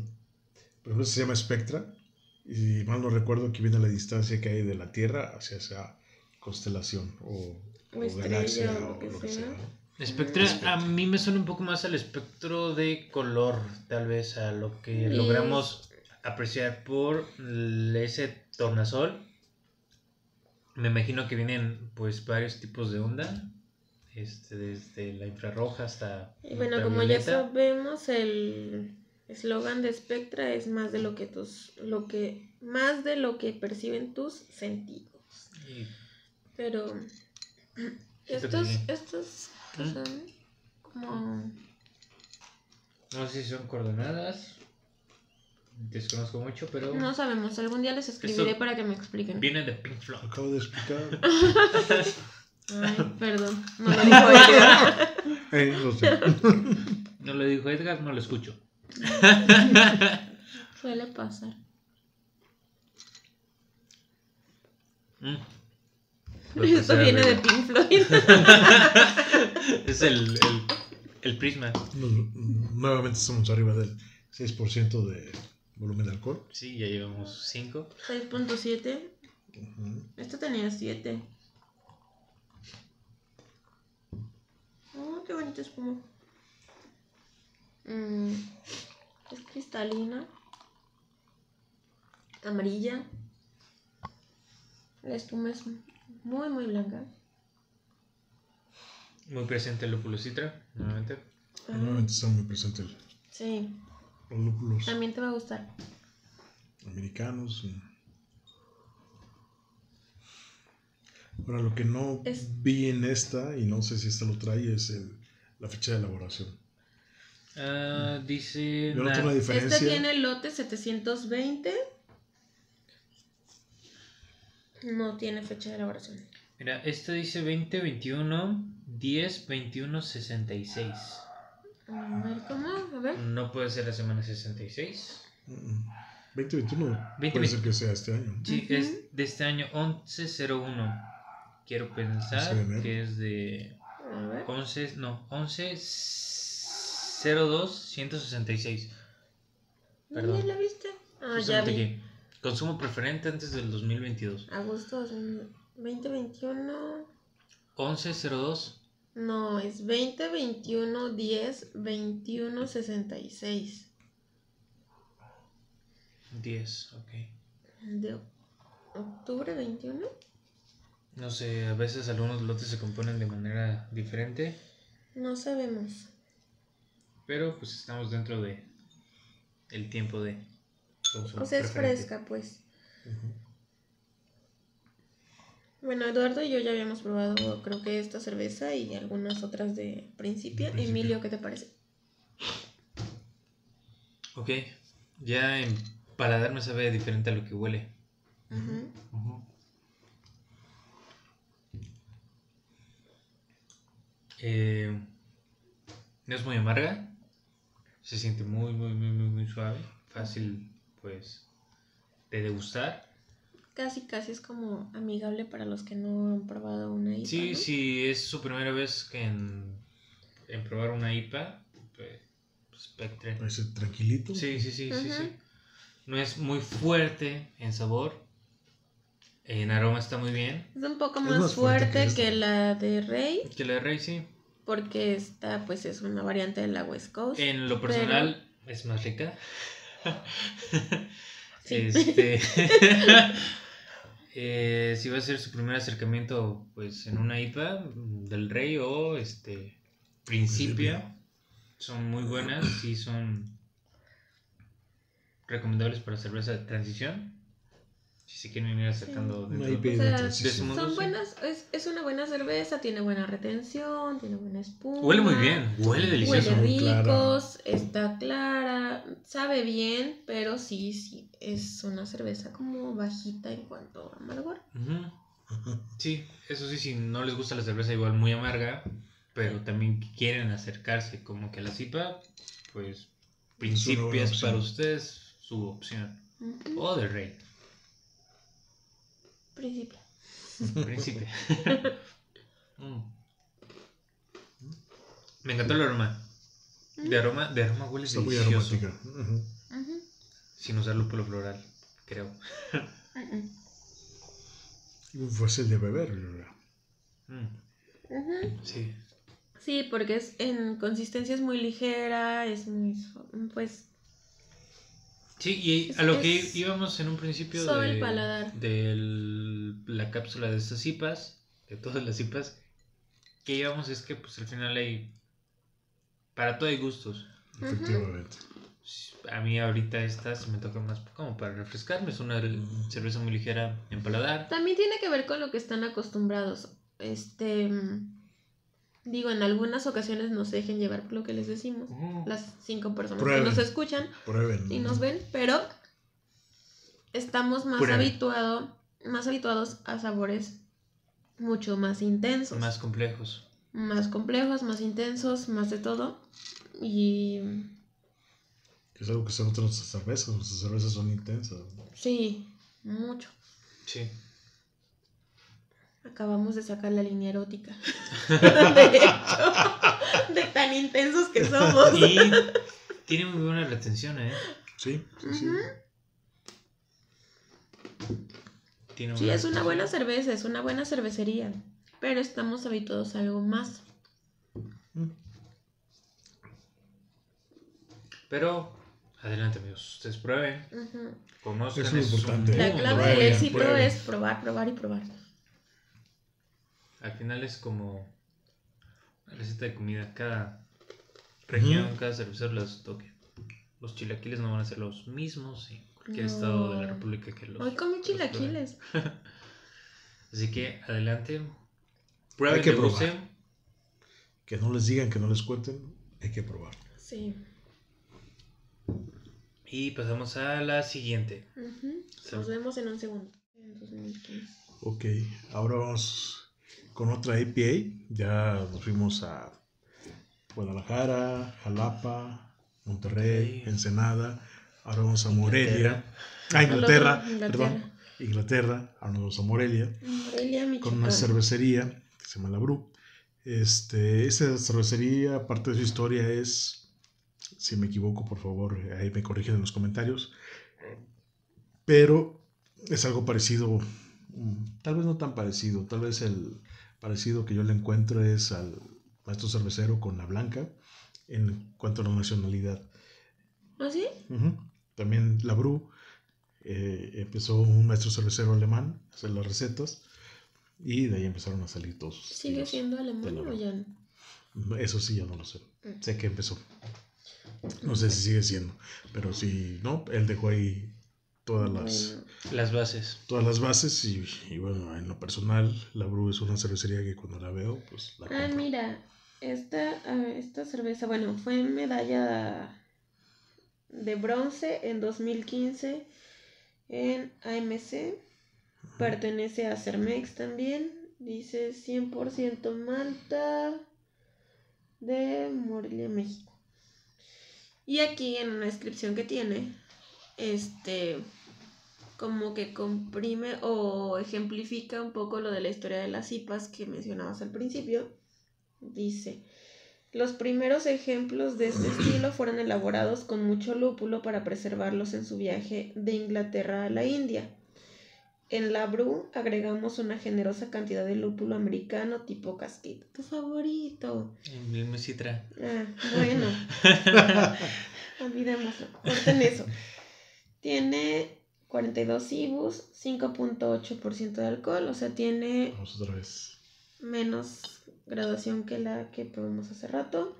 pero no se llama espectra. Y mal no recuerdo que viene la distancia que hay de la Tierra hacia esa constelación o, O estrella, o lo que lo sea. ¿no? Espectra, a mí me suena un poco más al espectro de color, tal vez a lo que Sí. logramos apreciar por ese tornasol. Me imagino que vienen pues varios tipos de onda, este, desde la infrarroja hasta Y bueno, como ya sabemos, el eslogan de Spectra es más de lo que tus, lo que, más de lo que perciben tus sentidos. Y Pero estos, sí. Estos ¿qué son? Como no sé si son coordenadas, desconozco mucho, pero no sabemos, algún día les escribiré para que me expliquen. viene de Pink Floyd. Acabo de explicar. Ay, perdón, no lo dijo ella. Eh, no sé. No lo dijo Edgar, no lo escucho. Suele pasar. Mm. Esto viene de. Pink Floyd. Es el, el, el prisma. Nu- Nuevamente estamos arriba del 6% de volumen de alcohol. Sí, ya llevamos 5. 6.7. Ujú. Esto tenía 7. Oh, qué bonita espuma. Mm, es cristalina. Amarilla. La espuma es muy, muy blanca. Muy presente el lúpulo citra, nuevamente. Ah, Nuevamente está muy presente el- sí, los lúpulos también te va a gustar. americanos. Ahora, lo que no Es- vi en esta, y no sé si esta lo trae, es el- la fecha de elaboración. Ah, dice. Yo noto na- una diferencia. Este tiene lote 720. No tiene fecha de elaboración. Mira, este dice 2021 10 21 66. A ver, ¿cómo? A ver. No puede ser la semana 66. Mm, 2021 puede 20. ser que sea este año. Sí, Ujú. es de este año 1101. Quiero pensar que es de A ver. 11, no, 11 02 166. ¿No Perdón. ya la viste? Ah, ya Justamente vi. aquí. Consumo preferente antes del 2022. Agosto 2021. 11 02 No, es 2021 10 21 66. 10, ok. De oc- octubre 21. No sé, a veces algunos lotes se componen de manera diferente, No sabemos. pero pues estamos dentro de el tiempo de O sea, es fresca, pues. Bueno, Eduardo y yo ya habíamos probado, creo que esta cerveza y algunas otras de Principia. Principia. Emilio, ¿qué te parece? Ok, ya en paladar me sabe diferente a lo que huele. Eh, no es muy amarga. Se siente muy, muy, muy, muy, muy suave. Fácil, pues, de degustar. Casi, casi es como amigable para los que no han probado una IPA. Sí, ¿no? si es su primera vez que en, en probar una IPA, pues, Spectre. Parece tranquilito. Sí, sí, sí, sí, Ujú. sí. No es muy fuerte en sabor. En aroma está muy bien. Es un poco Es más, más fuerte fuerte, que que, la de Rey, Que la de Rey, sí. porque esta pues es una variante de la West Coast. En lo personal es más rica. Sí. Este. eh, si va a ser su primer acercamiento, pues en una IPA del Rey o este Principia, son muy buenas y son recomendables para cerveza de transición. Si se quieren ir acercando Una dentro IPA O de sea, transición. Decimos- Son sí. buenas, es, es una buena cerveza, tiene buena retención, tiene buena espuma. Huele muy bien, huele delicioso. Huele ricos, está clara, sabe bien, pero sí, sí, es una cerveza como bajita en cuanto a amargor. Sí, eso sí, si no les gusta la cerveza igual muy amarga, pero también quieren acercarse como que a la cipa, pues Principia opción. para ustedes su opción. O de Rey, Principio. Principia. Mm. Me encantó el aroma. De aroma, de aroma huele Está muy delicioso. aromática. Ujú. Ujú. Sin usar lúpulo floral, creo. Y Fue el de beber. Mm, Ujú. Sí. Sí, porque es en consistencia es muy ligera, es muy pues Sí, y Es- a lo que es íbamos en un principio suave de el paladar. del- la cápsula de estas cipas, de todas las cipas, que íbamos es que pues al final hay para todo hay gustos. Efectivamente. A mí ahorita esta se me toca más como para refrescarme, es una cerveza muy ligera en paladar. También tiene que ver con lo que están acostumbrados. Este, mm, digo, en algunas ocasiones no se dejen llevar por lo que les decimos. Las cinco personas Prueben. que nos escuchan Prueben. y nos ven, pero estamos más habituado, más habituados a sabores mucho más intensos, Más complejos. Más complejos, más intensos, más de todo. Y Que es algo que se nota en nuestras cervezas. Nuestras cervezas son intensas. sí, mucho. Sí. Acabamos de sacar la línea erótica. de hecho, de tan intensos que somos. Y tiene muy buena retención, ¿eh? Sí, sí, sí. Tiene Sí, es una buena cerveza, es una buena cervecería. Pero estamos habituados a algo más. Mm. Pero adelante, amigos, ustedes prueben, Ujú. conozcan. Eso es importante. La clave del éxito prueben. es probar, probar y probar. Al final es como una receta de comida. Cada región, cada cervecero las toque. Los chilaquiles no van a ser los mismos en cualquier No. estado de la república que los. Hoy comí chilaquiles. Así que adelante. Prueben, Hay que degusten. Que no les digan, que no les cuenten. Hay que probar. Sí. Y pasamos a la siguiente. Nos vemos en un segundo. Ok, ahora vamos con otra IPA. Ya nos fuimos a Guadalajara, Jalapa, Monterrey. Ensenada. Ahora vamos a Morelia. Inglaterra. Ah, Inglaterra, otro, perdón. Inglaterra. Ahora nos vamos a Morelia. Morelia, con una cervecería se llama La Bru. Este, esta cervecería, parte de su historia es, si me equivoco, por favor, ahí me corrigen en los comentarios, pero es algo parecido, mm, tal vez no tan parecido, tal vez el parecido que yo le encuentro es al maestro cervecero con la blanca en cuanto a la nacionalidad. ¿Ah, sí? También la Bru eh, empezó un maestro cervecero alemán a hacer las recetas y de ahí empezaron a salir todos. sus ¿Sigue siendo alemán o ya no? Eso sí, ya no lo sé. Mm. Sé que empezó. No sé si sigue siendo, pero si no, él dejó ahí todas las, Bueno, Las bases. todas las bases y, y bueno, en lo personal, la Bru es una cervecería que cuando la veo, pues la Ah, compro. mira, esta, esta cerveza, bueno, fue medalla de bronce en 2015 en AMC. Pertenece a Cermex también. Dice 100% Malta de Morelia, México. Y aquí en una descripción que tiene, este, como que comprime o ejemplifica un poco lo de la historia de las IPAs que mencionabas al principio. Dice, los primeros ejemplos de este estilo fueron elaborados con mucho lúpulo para preservarlos en su viaje de Inglaterra a la India. En la Bru agregamos una generosa cantidad de lúpulo americano tipo casquito. Tu favorito. El mesitra. Ah, bueno. Olvidémoslo. Corten eso. Tiene 42 IBUs, 5.8% de alcohol, o sea, tiene Vamos otra vez. menos graduación que la que probamos hace rato.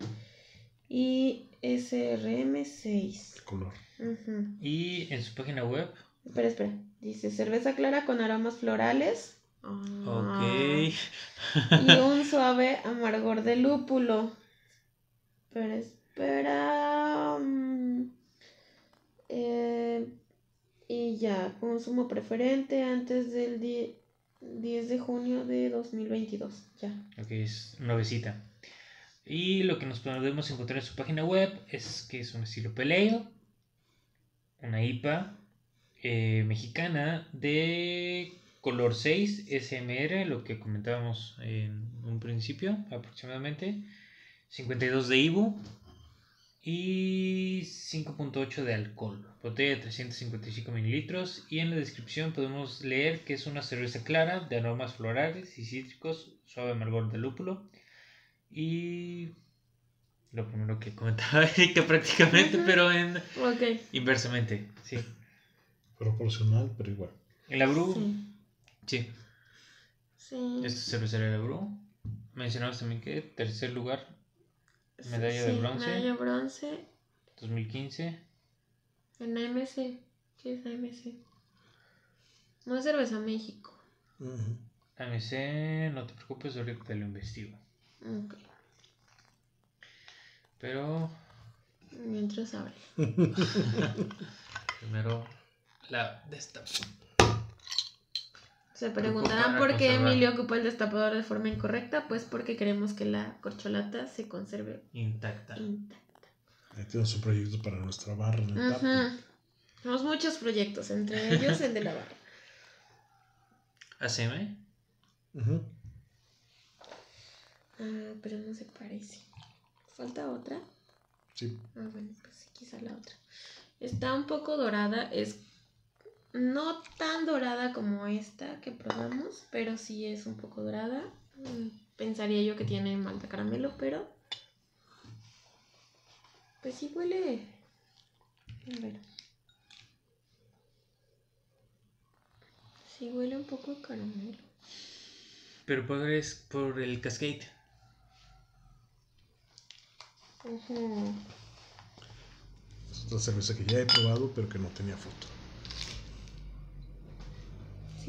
Y SRM 6. El color. Ujú. Y en su página web. Espera, espera. Dice cerveza clara con aromas florales. Ah. Ok. Y un suave amargor de lúpulo. Pero espera. mm, eh, y ya, consumo preferente antes del die- 10 de junio de 2022. Ya. Ok, es nuevecita. Y lo que nos podemos encontrar en su página web es que es un estilo peleo, una IPA eh, mexicana de color 6 SMR, lo que comentábamos en un principio aproximadamente, 52 de IBU y 5.8 de alcohol, botella de 355 mililitros. Y en la descripción podemos leer que es una cerveza clara de aromas florales y cítricos, suave amargor de lúpulo. Y lo primero que comentaba Erika prácticamente, pero en inversamente, sí. Proporcional, pero igual. En la Bru, Sí. sí, Sí. esta cervecería de la Bru. Mencionamos también que tercer lugar, medalla de bronce. Medalla de bronce 2015. en AMC. ¿Qué es AMC? No es cerveza México. AMC, no te preocupes, ahorita te lo investigo. Ok. Pero Mientras abre. primero la destapo. Se preguntarán por qué conservar. Emilio ocupa el destapador de forma incorrecta. Pues porque queremos que la corcholata se conserve Intacta. intacta. Ahí tenemos un proyecto para nuestra barra en el. Tenemos muchos proyectos, entre ellos el de la barra. ACM. Ujú. Ah, pero no se parece. ¿Falta otra? Sí. Ah, bueno, pues sí, quizá la otra. Está un poco dorada, es no tan dorada como esta que probamos, pero sí es un poco dorada. Mm, Pensaría yo que tiene malta caramelo, pero pues sí huele. A ver. Sí huele un poco a caramelo. Pero por, es por el Cascade. Es otra cerveza que ya he probado, pero que no tenía foto.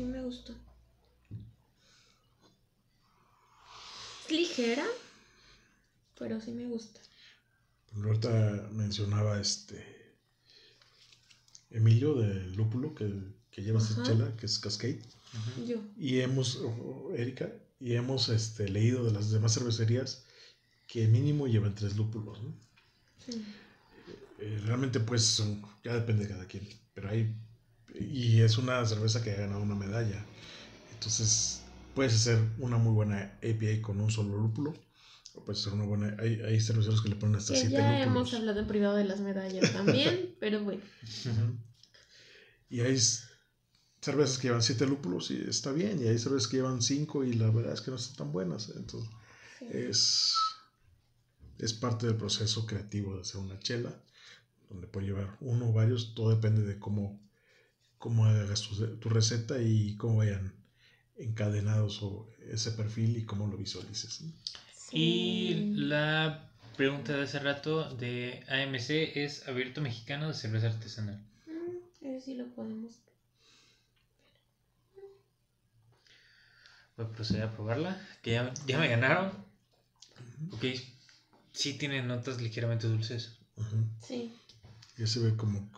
Sí me gustó. Es ligera, pero sí me gusta. Ahorita mencionaba este Emilio del Lúpulo, que, que lleva esta chela, que es Cascade. Yo. Y hemos, Erika, y hemos este, leído de las demás cervecerías que mínimo llevan tres lúpulos. ¿no? Sí. Eh, realmente, pues, son- ya depende de cada quien. Pero hay. Y es una cerveza que ha ganado una medalla. Entonces, puedes hacer una muy buena APA con un solo lúpulo. O puedes hacer una buena. Hay, hay cerveceros que le ponen hasta Que siete ya hemos lúpulos. hablado en privado de las medallas también, pero bueno. Y hay cervezas que llevan siete lúpulos y está bien. Y hay cervezas que llevan cinco y la verdad es que no están tan buenas. Entonces, Sí. es, es parte del proceso creativo de hacer una chela, donde puede llevar uno o varios, todo depende de cómo, cómo hagas tu, tu receta y cómo vayan encadenados o ese perfil y cómo lo visualices. Y Sí. la pregunta de hace rato de AMC es abierto mexicano de cerveza artesanal. Mm, si lo podemos. Voy a proceder a probarla. Que ya, ya me ganaron. Ok. Sí tiene notas ligeramente dulces. Sí. Ya se ve como.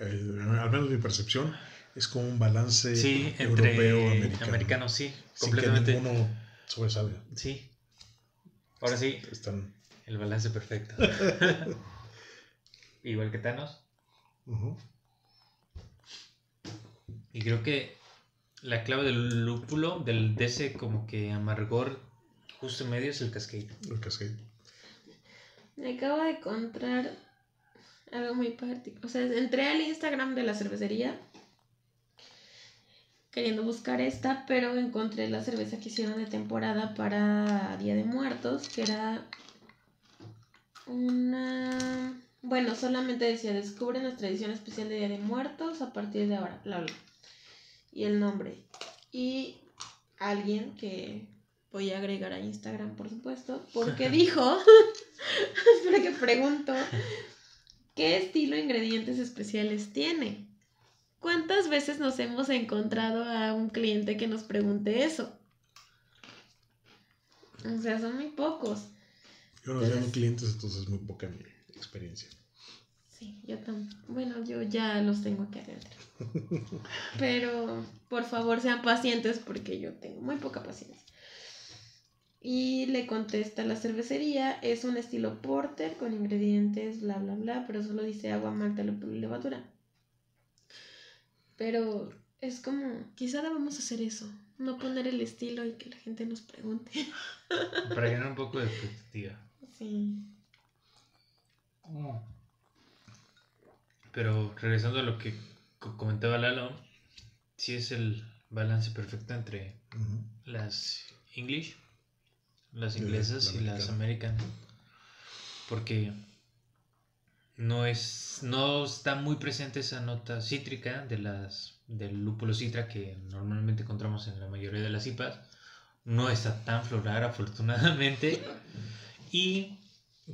Eh, al menos mi percepción es como un balance Sí, entre europeo americano. sí. Sin completamente. que ninguno sobresalga. Sí. Ahora sí, Están. el balance perfecto. Igual que Thanos. Y creo que la clave del lúpulo, del, de ese como que amargor justo en medio es el cascade. El cascade. Me acabo de encontrar algo muy particular. O sea, entré al Instagram de la cervecería queriendo buscar esta, pero encontré la cerveza que hicieron de temporada para Día de Muertos, que era una... Bueno, solamente decía, descubre nuestra edición especial de Día de Muertos a partir de ahora, bla, bla. Y el nombre. Y alguien que voy a agregar a Instagram, por supuesto, porque dijo, espera que pregunto, ¿qué estilo de ingredientes especiales tiene? ¿Cuántas veces nos hemos encontrado a un cliente que nos pregunte eso? O sea, son muy pocos. Yo no tengo clientes, entonces es muy poca mi experiencia. Sí, yo también. Bueno, yo ya los tengo aquí adentro. Pero por favor sean pacientes porque yo tengo muy poca paciencia. Y le contesta la cervecería, es un estilo porter con ingredientes bla bla bla, pero solo dice agua, malta, lúpulo y levadura. Pero es como, quizá debamos hacer eso, no poner el estilo y que la gente nos pregunte. Para generar un poco de expectativa. Sí. Pero regresando a lo que co- comentaba Lalo, sí es el balance perfecto entre las English, las la- inglesas la y las americana. American. Porque no es no está muy presente esa nota cítrica de las del lúpulo citra que normalmente encontramos en la mayoría de las IPAs. No está tan floral afortunadamente y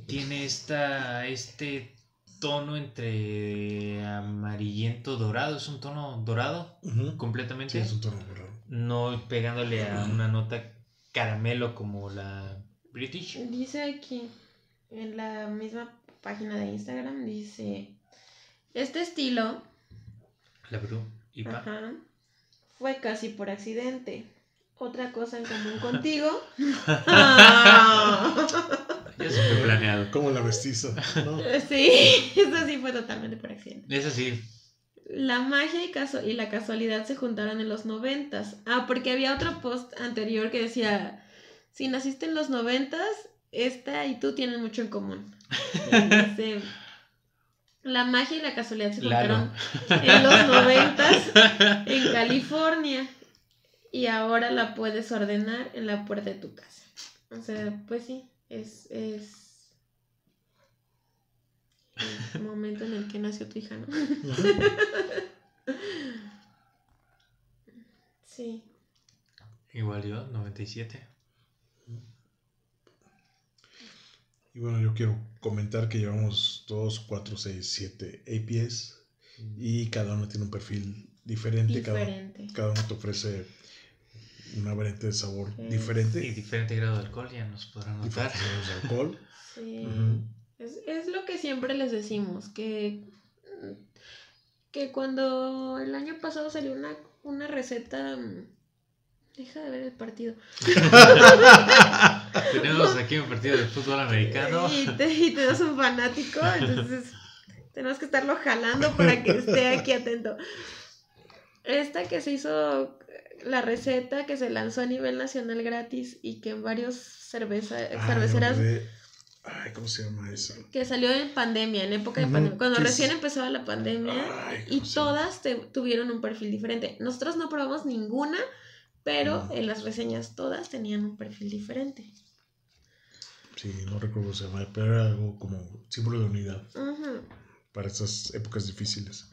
tiene esta este tono entre amarillento dorado, es un tono dorado Ujú. Sí, completamente es un tono dorado. no pegándole a una nota caramelo como la British. Dice aquí, en la misma página de Instagram, dice, este estilo La Bru IPA. ajá, fue casi por accidente. Otra cosa en común contigo. Ya se fue planeado. Como la mestiza. ¿no? sí, eso sí fue totalmente por accidente. Es así. La magia y, caso y la casualidad se juntaron en los noventas. Ah, porque había otro post anterior que decía, si naciste en los noventas, esta y tú tienen mucho en común. Dice, la magia y la casualidad se juntaron en los noventas en California y ahora la puedes ordenar en la puerta de tu casa. O sea, pues sí, es, es el momento en el que nació tu hija, ¿no? Sí. Igual yo, 97. Y bueno, yo quiero comentar que llevamos 2, 4, 6, 7 APS y cada uno tiene un perfil diferente. Cada, Diferente. cada uno te ofrece una variante de sabor Sí. diferente. Y diferente grado de alcohol, ya nos podrán notar. diferentes grados de alcohol. Sí. Ujú. Es, es lo que siempre les decimos, que, que cuando el año pasado salió una, una receta... mm, Deja de ver el partido. Tenemos aquí un partido de fútbol americano. Y te, y te das un fanático, entonces tenemos que estarlo jalando para que esté aquí atento. Esta que se hizo, la receta que se lanzó a nivel nacional gratis y que en varios cerveza, Ah, cerveceras. Ay, ¿cómo se llama esa? que salió en pandemia, en época de pandemia, cuando que es- recién empezaba la pandemia Ay, y ¿cómo se llama? todas te- tuvieron un perfil diferente. Nosotros no probamos ninguna, pero en las reseñas todas tenían un perfil diferente. Sí, no recuerdo cómo se llama, pero era algo como símbolo de unidad Ujú. para estas épocas difíciles.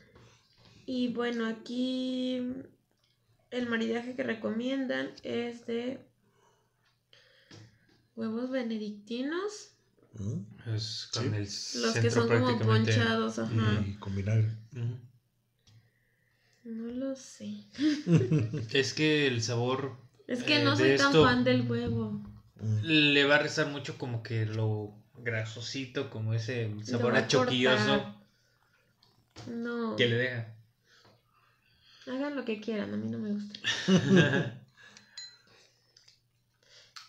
Y bueno, aquí el maridaje que recomiendan es de huevos benedictinos Mm, Es con Sí. el Los que centro son como prácticamente- ponchados, ajá. Y con vinagre. Ujú. No lo sé. Es que el sabor Es que Eh, no soy tan fan del huevo. Mm, le va a rezar mucho como que lo grasosito, como ese sabor va a a choquilloso cortar. No. que le deja. Hagan lo que quieran, a mí no me gusta.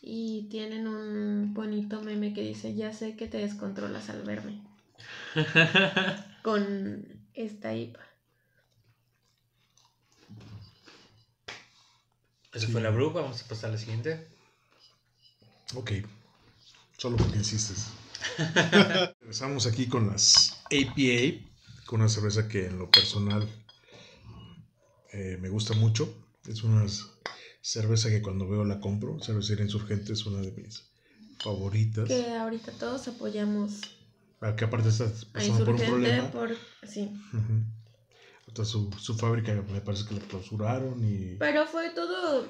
Y tienen un bonito meme que dice, ya sé que te descontrolas al verme. Con esta IPA. Esa Sí. fue la bruja, vamos a pasar a la siguiente. Ok. Solo porque insistes. Empezamos aquí con las APA, con una cerveza que en lo personal eh, me gusta mucho. Es una cerveza que cuando veo la compro. Cervecería Insurgente es una de mis favoritas. Que ahorita todos apoyamos Ah, Que aparte está a pasando por un problema. por... Sí. Hasta su, su fábrica me parece que la clausuraron y Pero fue todo...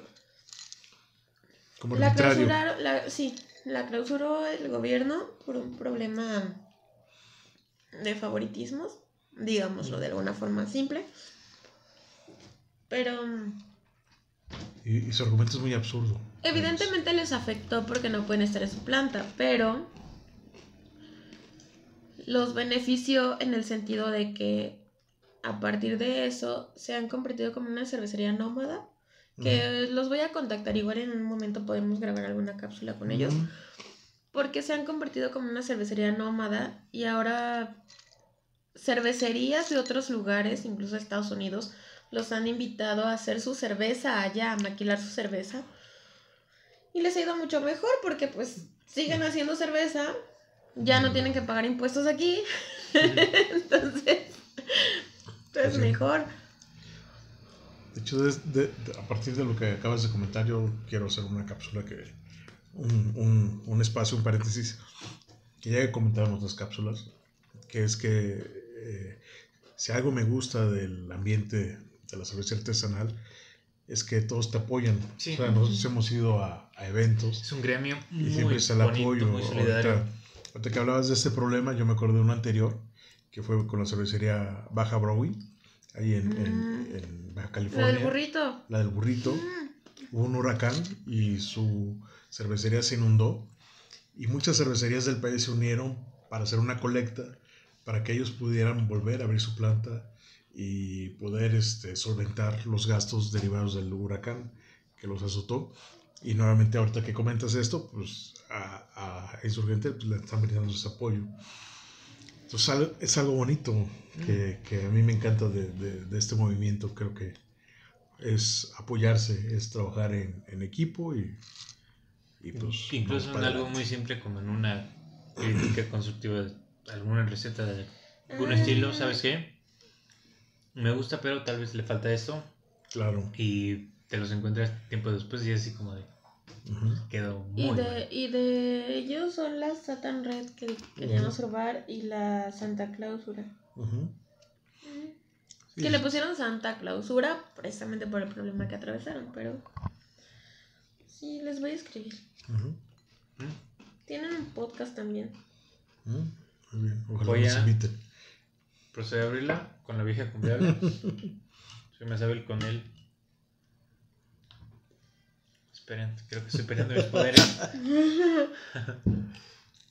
como La clausuraron, la, sí, la clausuró el gobierno por un problema de favoritismos, digámoslo de alguna forma simple. Pero mm, Y, y su argumento es muy absurdo. evidentemente les afectó porque no pueden estar en su planta, pero los benefició en el sentido de que a partir de eso se han convertido como una cervecería nómada. Que los voy a contactar, igual en un momento podemos grabar alguna cápsula con ellos. Porque se han convertido como una cervecería nómada y ahora cervecerías de otros lugares, incluso Estados Unidos, los han invitado a hacer su cerveza allá, a maquilar su cerveza. Y les ha ido mucho mejor porque pues siguen haciendo cerveza, ya no tienen que pagar impuestos aquí, entonces es Sí. mejor. De hecho, des- de- de- a partir de lo que acabas de comentar, yo quiero hacer una cápsula que. Un, un- un espacio, un paréntesis, que ya he comentado en otras cápsulas, que es que eh, si algo me gusta del ambiente de la cerveza artesanal, es que todos te apoyan. Sí. O sea, nosotros hemos ido a, a eventos Es un gremio y muy siempre está el bonito, apoyo. muy solidario. Ahorita, ahorita que hablabas de este problema, yo me acordé de uno anterior, que fue con la cervecería Baja Brewing, ahí en, en- Mm. en Baja Lo California. del burrito. La del burrito. Mm, Hubo un huracán y su cervecería se inundó. Y muchas cervecerías del país se unieron para hacer una colecta para que ellos pudieran volver a abrir su planta y poder este, solventar los gastos derivados del huracán que los azotó. Y nuevamente, ahorita que comentas esto, pues a, a Insurgente pues, le están brindando ese apoyo. Entonces es algo bonito que, que a mí me encanta de, de- de este movimiento. Creo que es apoyarse, es trabajar en, en equipo y, y pues... Incluso vamos en algo adelante. muy simple como en una crítica constructiva alguna receta de algún Ah. estilo, ¿sabes qué? Me gusta, pero tal vez le falta esto Claro. y te los encuentras tiempo después y es así como de Ujú. quedó muy Y de, y de ellos son la Satan Red que queríamos robar y la Santa Clausura. Que le pusieron Santa Clausura precisamente por el problema que atravesaron, pero sí, les voy a escribir. ¿Mm? Tienen un podcast también. ujú. Muy bien. Ojalá Voy nos a- inviten. Procede a abrirla con la vieja confiable. Soy más hábil con él. Esperen, creo que estoy perdiendo mis poderes.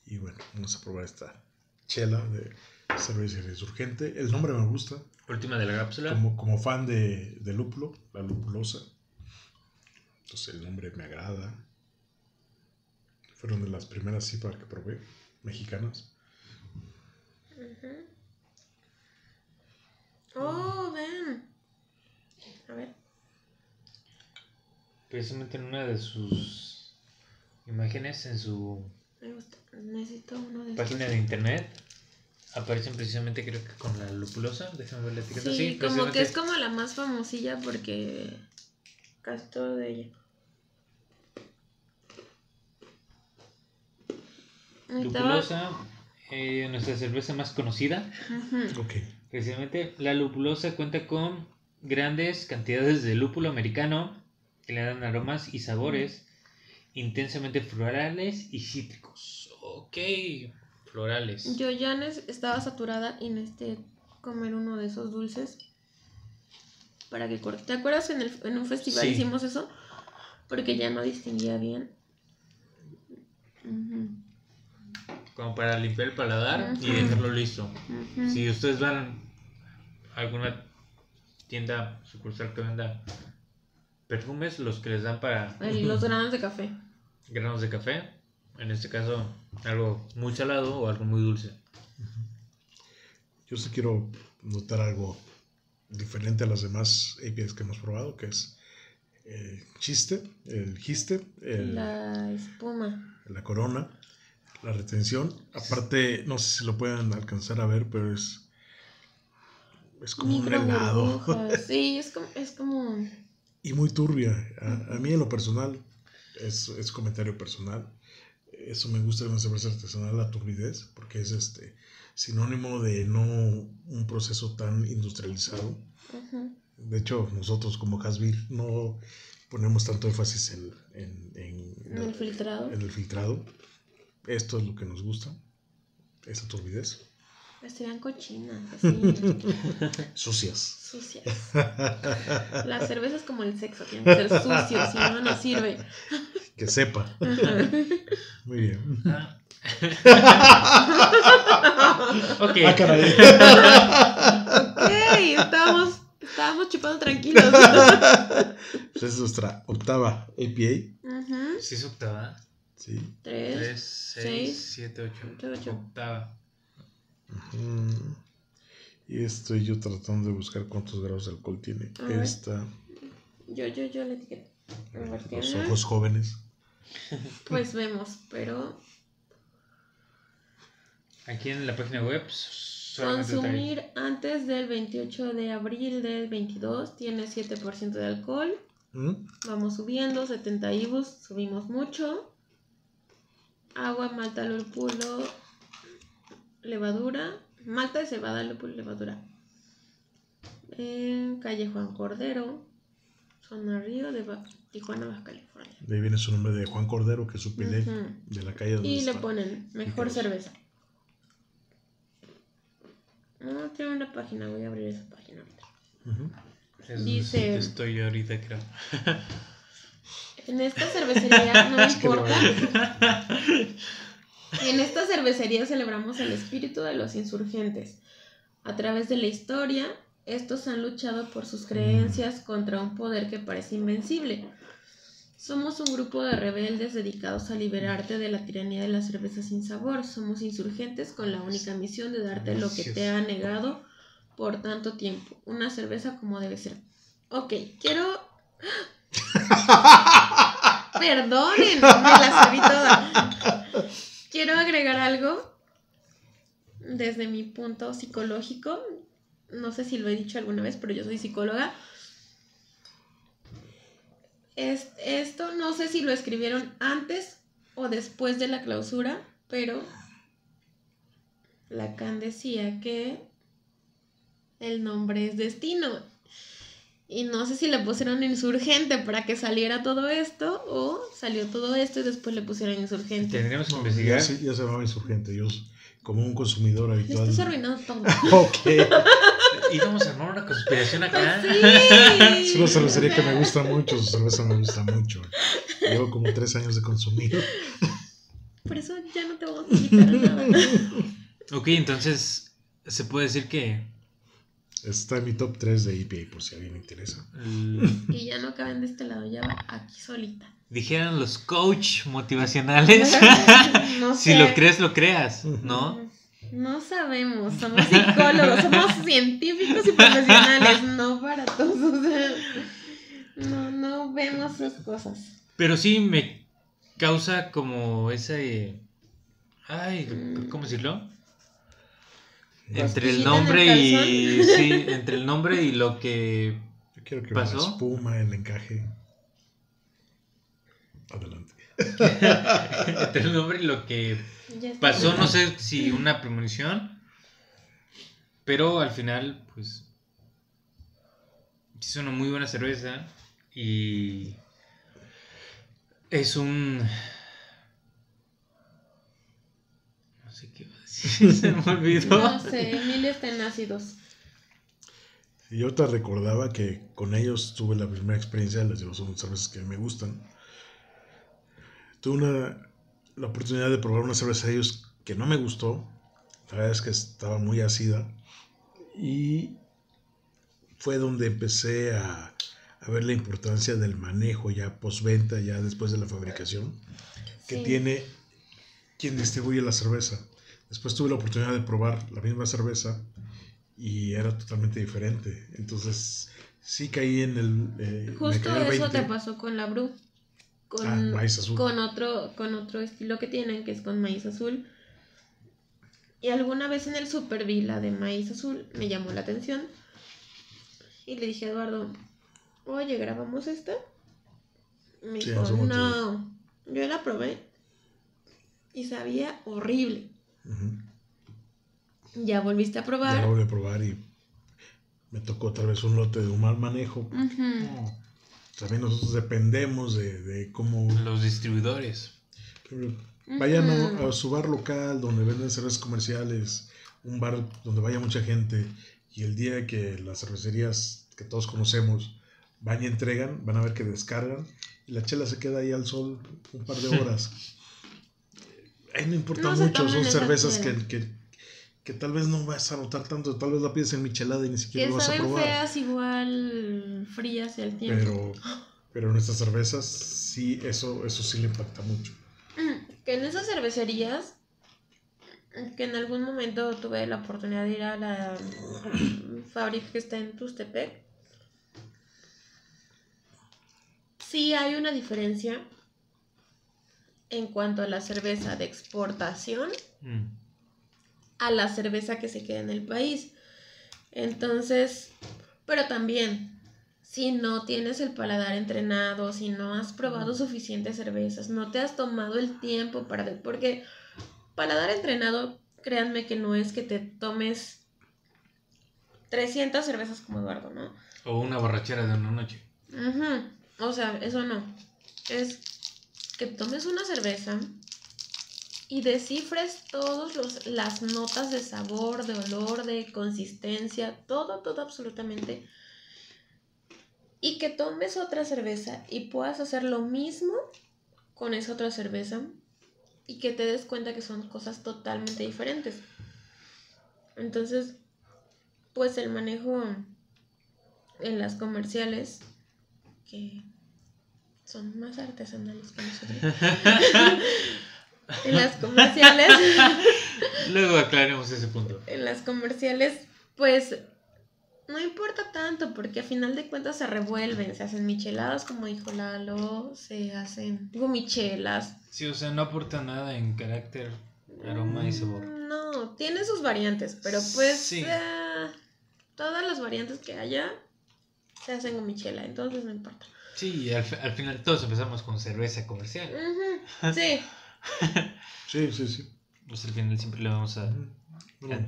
Y bueno, vamos a probar esta chela de cerveza resurgente. El nombre me gusta. Última de la cápsula. Como, como fan de, de lúpulo, la lupulosa. Entonces el nombre me agrada. Fueron de las primeras cifras que probé, mexicanas. Oh, ven. A ver. Precisamente en una de sus imágenes en su Me gusta. Necesito uno de estos. página de internet aparecen precisamente creo que con la lupulosa. Déjame ver la etiqueta. Sí, como que es como la más famosilla porque casi todo de ella. Ahí estaba. Lupulosa, eh, nuestra cerveza más conocida. Ujú. Ok. Precisamente la lupulosa cuenta con grandes cantidades de lúpulo americano que le dan aromas y sabores intensamente florales y cítricos. Ok, florales. Yo ya estaba saturada y necesité comer uno de esos dulces para que corte. ¿Te acuerdas en, el, en un festival Sí. hicimos eso? Porque ya no distinguía bien. Ujú, Como para limpiar el paladar y dejarlo listo. Si ustedes van a alguna tienda sucursal que venda perfumes, los que les dan para El- los granos de café. granos de café, en este caso algo muy salado o algo muy dulce. Yo sí quiero notar algo diferente a las demás APIs que hemos probado, que es el chiste, el giste, el- la... La espuma. corona, la retención. Aparte, no sé si lo pueden alcanzar a ver, pero es, es como un helado. burbujas. Sí, es como, es como y muy turbia. A, a mí en lo personal, es, es comentario personal. Eso me gusta de una cerveza artesanal, la turbidez, porque es este sinónimo de no un proceso tan industrializado. De hecho, nosotros como Hasbir no ponemos tanto énfasis en, en, en- en el filtrado. en el filtrado. Esto es lo que nos gusta, esa turbidez. Estarían cochinas, así, Sucias. sucias. Las cervezas como el sexo, tienen que ser sucios, si no, no sirve. Que sepa. Ajá. Muy bien. ok, Ah, caray. Ok, estábamos, estábamos chupando tranquilos. Pues es nuestra octava APA. Ujú, si es octava. Sí. Tres. 3, seis, 6, 7, 8. siete, ocho. Octava. Ujú. Y estoy yo tratando de buscar cuántos grados de alcohol tiene A ver. esta. Yo, yo, yo le etiqueto. A ver, Los ¿tiene? ojos jóvenes. Pues vemos, pero Aquí en la página web solamente trae- consumir antes del 28 de abril del 22 tiene 7% de alcohol. ¿Mm? Vamos subiendo, 70 ibus, subimos mucho. Agua, malta, lúpulo, levadura. Malta de cebada, lúpulo, levadura. En calle Juan Cordero, zona Río de Ba- Tijuana, Baja California. De ahí viene su nombre de Juan Cordero, que es su pilé de la calle donde Y le ponen mejor cerveza. No, tiene una página, voy a abrir esa página ahorita. Ujú. Es Dice- Estoy ahorita, creo. En esta cervecería, no me importa. En esta cervecería celebramos el espíritu de los insurgentes. A través de la historia, estos han luchado por sus creencias contra un poder que parece invencible. Somos un grupo de rebeldes dedicados a liberarte de la tiranía de la cerveza sin sabor. Somos insurgentes con la única misión de darte lo que te ha negado por tanto tiempo. Una cerveza como debe ser. Ok, quiero... Perdonen, me la sabí toda. Quiero agregar algo desde mi punto psicológico. No sé si lo he dicho alguna vez, pero yo soy psicóloga. Es- esto no sé si lo escribieron antes o después de la clausura, pero Lacan decía que el nombre es destino. Y no sé si le pusieron insurgente para que saliera todo esto o salió todo esto y después le pusieron insurgente. Tendríamos que No, investigar. ya, se, ya se llamaba insurgente. Yo, como un consumidor habitual. estás arruinando todo. Ok. Íbamos a armar una conspiración acá. Pues sí. Es una cervecería que me gusta mucho. Su cerveza me gusta mucho. Llevo como tres años de consumir. Por eso ya no te vamos a a nada. Ok, entonces se puede decir que Está en mi top 3 de EPA, por si a alguien le interesa. el- Y ya no caben de este lado, ya va aquí solita. dijeran los coach motivacionales. No si sé. lo crees, lo creas, ¿no? No sabemos, somos psicólogos, somos científicos y profesionales, no baratos, o sea, no, no vemos esas cosas. Pero sí me causa como ese... Ay, ¿cómo decirlo? Entre el Cosquillita en el nombre y... Sí, entre el nombre y lo que... Yo quiero que ¿Pasó? espuma, el encaje. Adelante. Entre el nombre y lo que pasó, no sé si una premonición, pero al final, pues, es una muy buena cerveza y es un... No Se me olvidó. No sé, Emilio está en ácidos. Y yo te recordaba que con ellos tuve la primera experiencia, les digo, son cervezas que me gustan. Tuve una, la oportunidad de probar una cerveza de ellos que no me gustó. La verdad es que estaba muy ácida. Y fue donde empecé a, a ver la importancia del manejo ya postventa, ya después de la fabricación, que Sí. tiene quien distribuye la cerveza. Después tuve la oportunidad de probar la misma cerveza y era totalmente diferente. Entonces, sí caí en el. eh, Justo el eso 20. te pasó con la Bru. Con, Ah, maíz azul. con otro, con otro estilo que tienen, que es con maíz azul. Y alguna vez en el super vi la de maíz azul, me llamó la atención. Y le dije a Eduardo, oye, ¿grabamos esta? Me Sí, dijo, no. Yo la probé y sabía horrible. Ya volviste a Ya probar. la volví a probar y me tocó tal vez un lote de un mal manejo. También nosotros dependemos de, de cómo Los distribuidores. Vayan a su bar local donde venden cervezas comerciales, un bar donde vaya mucha gente y el día que las cervecerías que todos conocemos van y entregan, van a ver que descargan y la chela se queda ahí al sol un par de horas. Ahí no importa No mucho, son cervezas que, que, que tal vez no vas a notar tanto, tal vez la pides en michelada y ni siquiera Que lo vas a probar. feas igual frías y al tiempo. Pero, pero nuestras cervezas sí, eso, eso sí le impacta mucho. Que en esas cervecerías, que en algún momento tuve la oportunidad de ir a la fábrica que está en Tustepec, sí hay una diferencia en cuanto a la cerveza de exportación Mm. a la cerveza que se queda en el país. Entonces, pero también, si no tienes el paladar entrenado, si no has probado suficientes cervezas, no te has tomado el tiempo para... Porque paladar entrenado, créanme que no es que te tomes 300 cervezas como Eduardo, ¿no? O una borrachera de una noche. Ujú. O sea, eso no. Es que tomes una cerveza y descifres todas las notas de sabor, de olor, de consistencia, todo, todo absolutamente. Y que tomes otra cerveza y puedas hacer lo mismo con esa otra cerveza y que te des cuenta que son cosas totalmente diferentes. Entonces, pues el manejo en las comerciales que son más artesanales que nosotros. en las comerciales, Luego aclaremos ese punto. en las comerciales, pues no importa tanto porque a final de cuentas se revuelven, se hacen micheladas como dijo Lalo, se hacen gomichelas. Sí, o sea, no aporta nada en carácter, aroma y sabor. No, tiene sus variantes, pero pues Sí. eh, todas las variantes que haya se hacen gomichela, entonces no importa. Sí, al, al final todos empezamos con cerveza comercial. Sí. Sí, sí, sí. Pues al final siempre le vamos a... Bueno,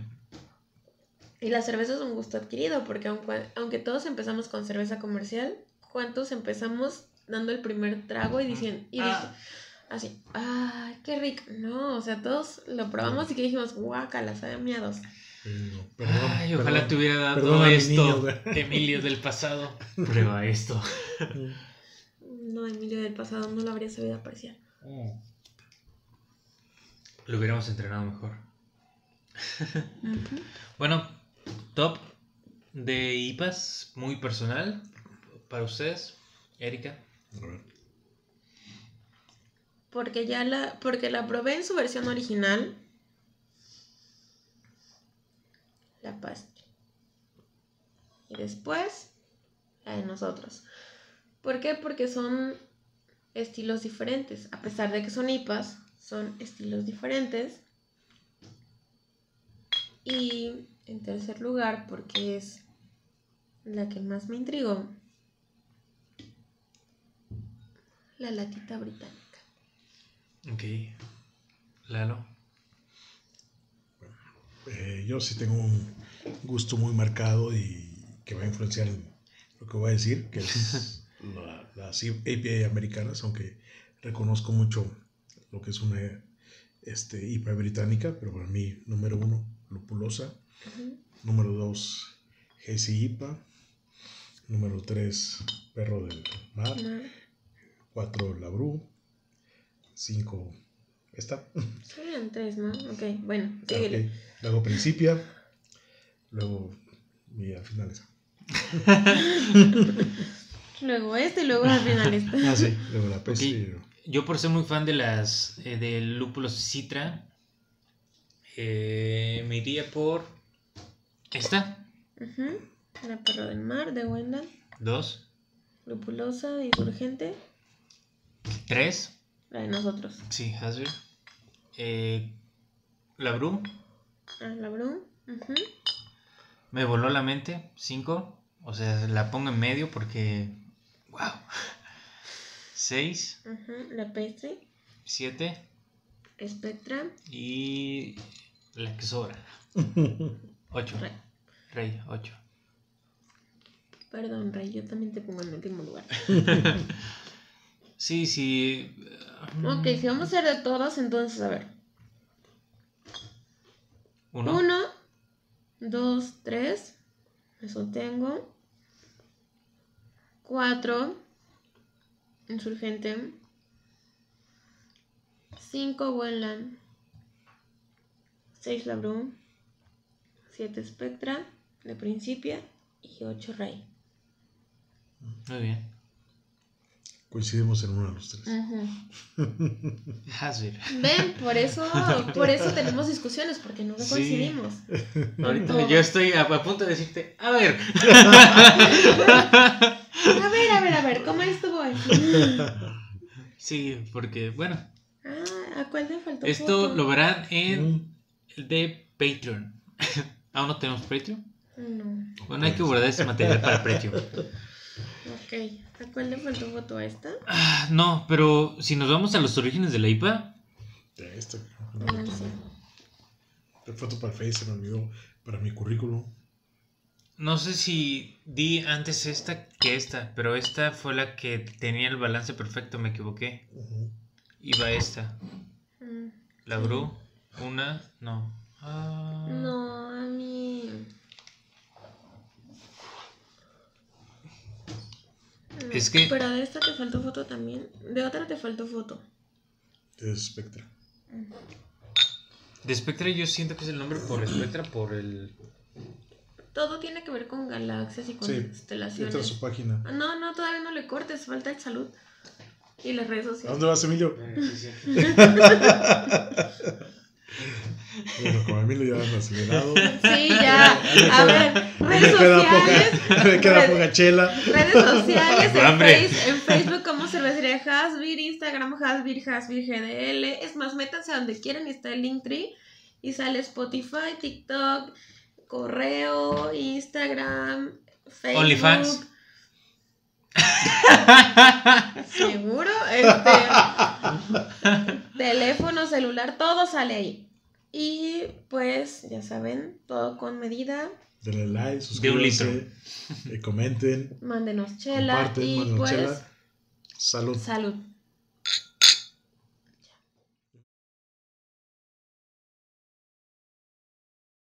Y la cerveza es un gusto adquirido, porque aunque, aunque todos empezamos con cerveza comercial, ¿cuántos empezamos dando el primer trago y diciendo, y dije, Ah. así, ¡ay, qué rico! No, o sea, todos lo probamos y que dijimos, guácala, sabe a miados. Pero, perdón, Ay, ojalá perdón. te hubiera dado esto, niño. Emilio del pasado. Prueba esto. No, Emilio del pasado no lo habría sabido apreciar. Lo hubiéramos entrenado mejor. Bueno, top de IPAs muy personal para ustedes, Erika. A ver. Porque ya la, porque la probé en su versión original. La pastre. Y después, la de nosotros. ¿Por qué? Porque son estilos diferentes. A pesar de que son IPAs, son estilos diferentes. Y en tercer lugar, porque es la que más me intrigó, la latita británica. Ok. Lalo. Eh, yo sí tengo un gusto muy marcado y que va a influenciar en lo que voy a decir, que es la- las APA americanas, aunque reconozco mucho lo que es una este, IPA británica, pero para mí, número uno, lupulosa. Número dos, Hazy IPA. Número tres, Perro del Mar. No. Cuatro, Labru. Cinco, esta. Serían tres, ¿no? Ok, bueno, síguele. Ok. Luego Principia. Luego, y al final esa. Luego este y luego al final este. Ah, sí. Luego la Pepsi. Yo por ser muy fan de las eh, del lúpulo citra, eh, me iría por esta, Ujú. La perro del mar de Wendell. dos, Lupulosa y urgente. tres, La de nosotros. sí, Hasbir, eh, la Bru, Ah, la Bru. Ujú. me voló la mente, cinco, o sea, la pongo en medio porque, wow, seis. La pastry. siete Spectra. y la que sobra, ocho, Rey. rey, ocho. Perdón, Rey, yo también te pongo en último lugar. Sí, sí. Ok, si vamos a hacer de todos, entonces, a ver. Uno. Uno, dos, tres. Eso tengo. Cuatro. Insurgente. Cinco, Wendland. Seis, Labrum. Siete, Spectra. De Principia. Y ocho, Rey. Muy bien. Coincidimos en uno de los tres. Hasbir. Ven, por eso, por eso tenemos discusiones, porque nunca Sí. coincidimos. Ahorita yo estoy a, a punto de decirte, a ver. A ver, a ver, a ver, ¿cómo estuvo? Sí, porque, bueno, Ah, ¿a cuál le faltó? esto foto? lo verán en Mm, el de Patreon. ¿Aún no tenemos Patreon? No. Bueno, hay que guardar ese material para Patreon. Ok. ¿A cuál le faltó foto a esta? Ah, no, pero si nos vamos a los orígenes de la IPA, de esta. Ah, sí. La foto para el Face se me olvidó para mi currículum. no sé si di antes esta que esta, pero esta fue la que tenía el balance perfecto, me equivoqué. Iba esta. Mm, La Bru, una, no. Ah, No, a mí. No, Es que- Pero de esta te faltó foto también. De otra te faltó foto. Es Spectra. De Spectra yo siento que es el nombre por Spectra, por el... Todo tiene que ver con galaxias y con Sí, Entra a constelaciones. su página. No, no, todavía no le cortes, falta el salud. Y las redes ¿A sociales. dónde vas, Emilio? Bueno, con Emilio ya anda acelerado. Sí, ya. A ver, redes sociales. poca, me queda poca chela. Redes sociales, en. Face- en Facebook como Cervecería Hasbir, Instagram Hasbir, Hasbir GDL. Es más, métanse a donde quieran y está el Linktree. Y sale Spotify, TikTok, correo, Instagram, Facebook. OnlyFans. Seguro. Este, teléfono, celular, todo sale ahí. Y pues, ya saben, todo con medida. Denle like, De suscríbanse, eh, comenten, Mándenos chela y mándenos pues, chela. Salud. salud.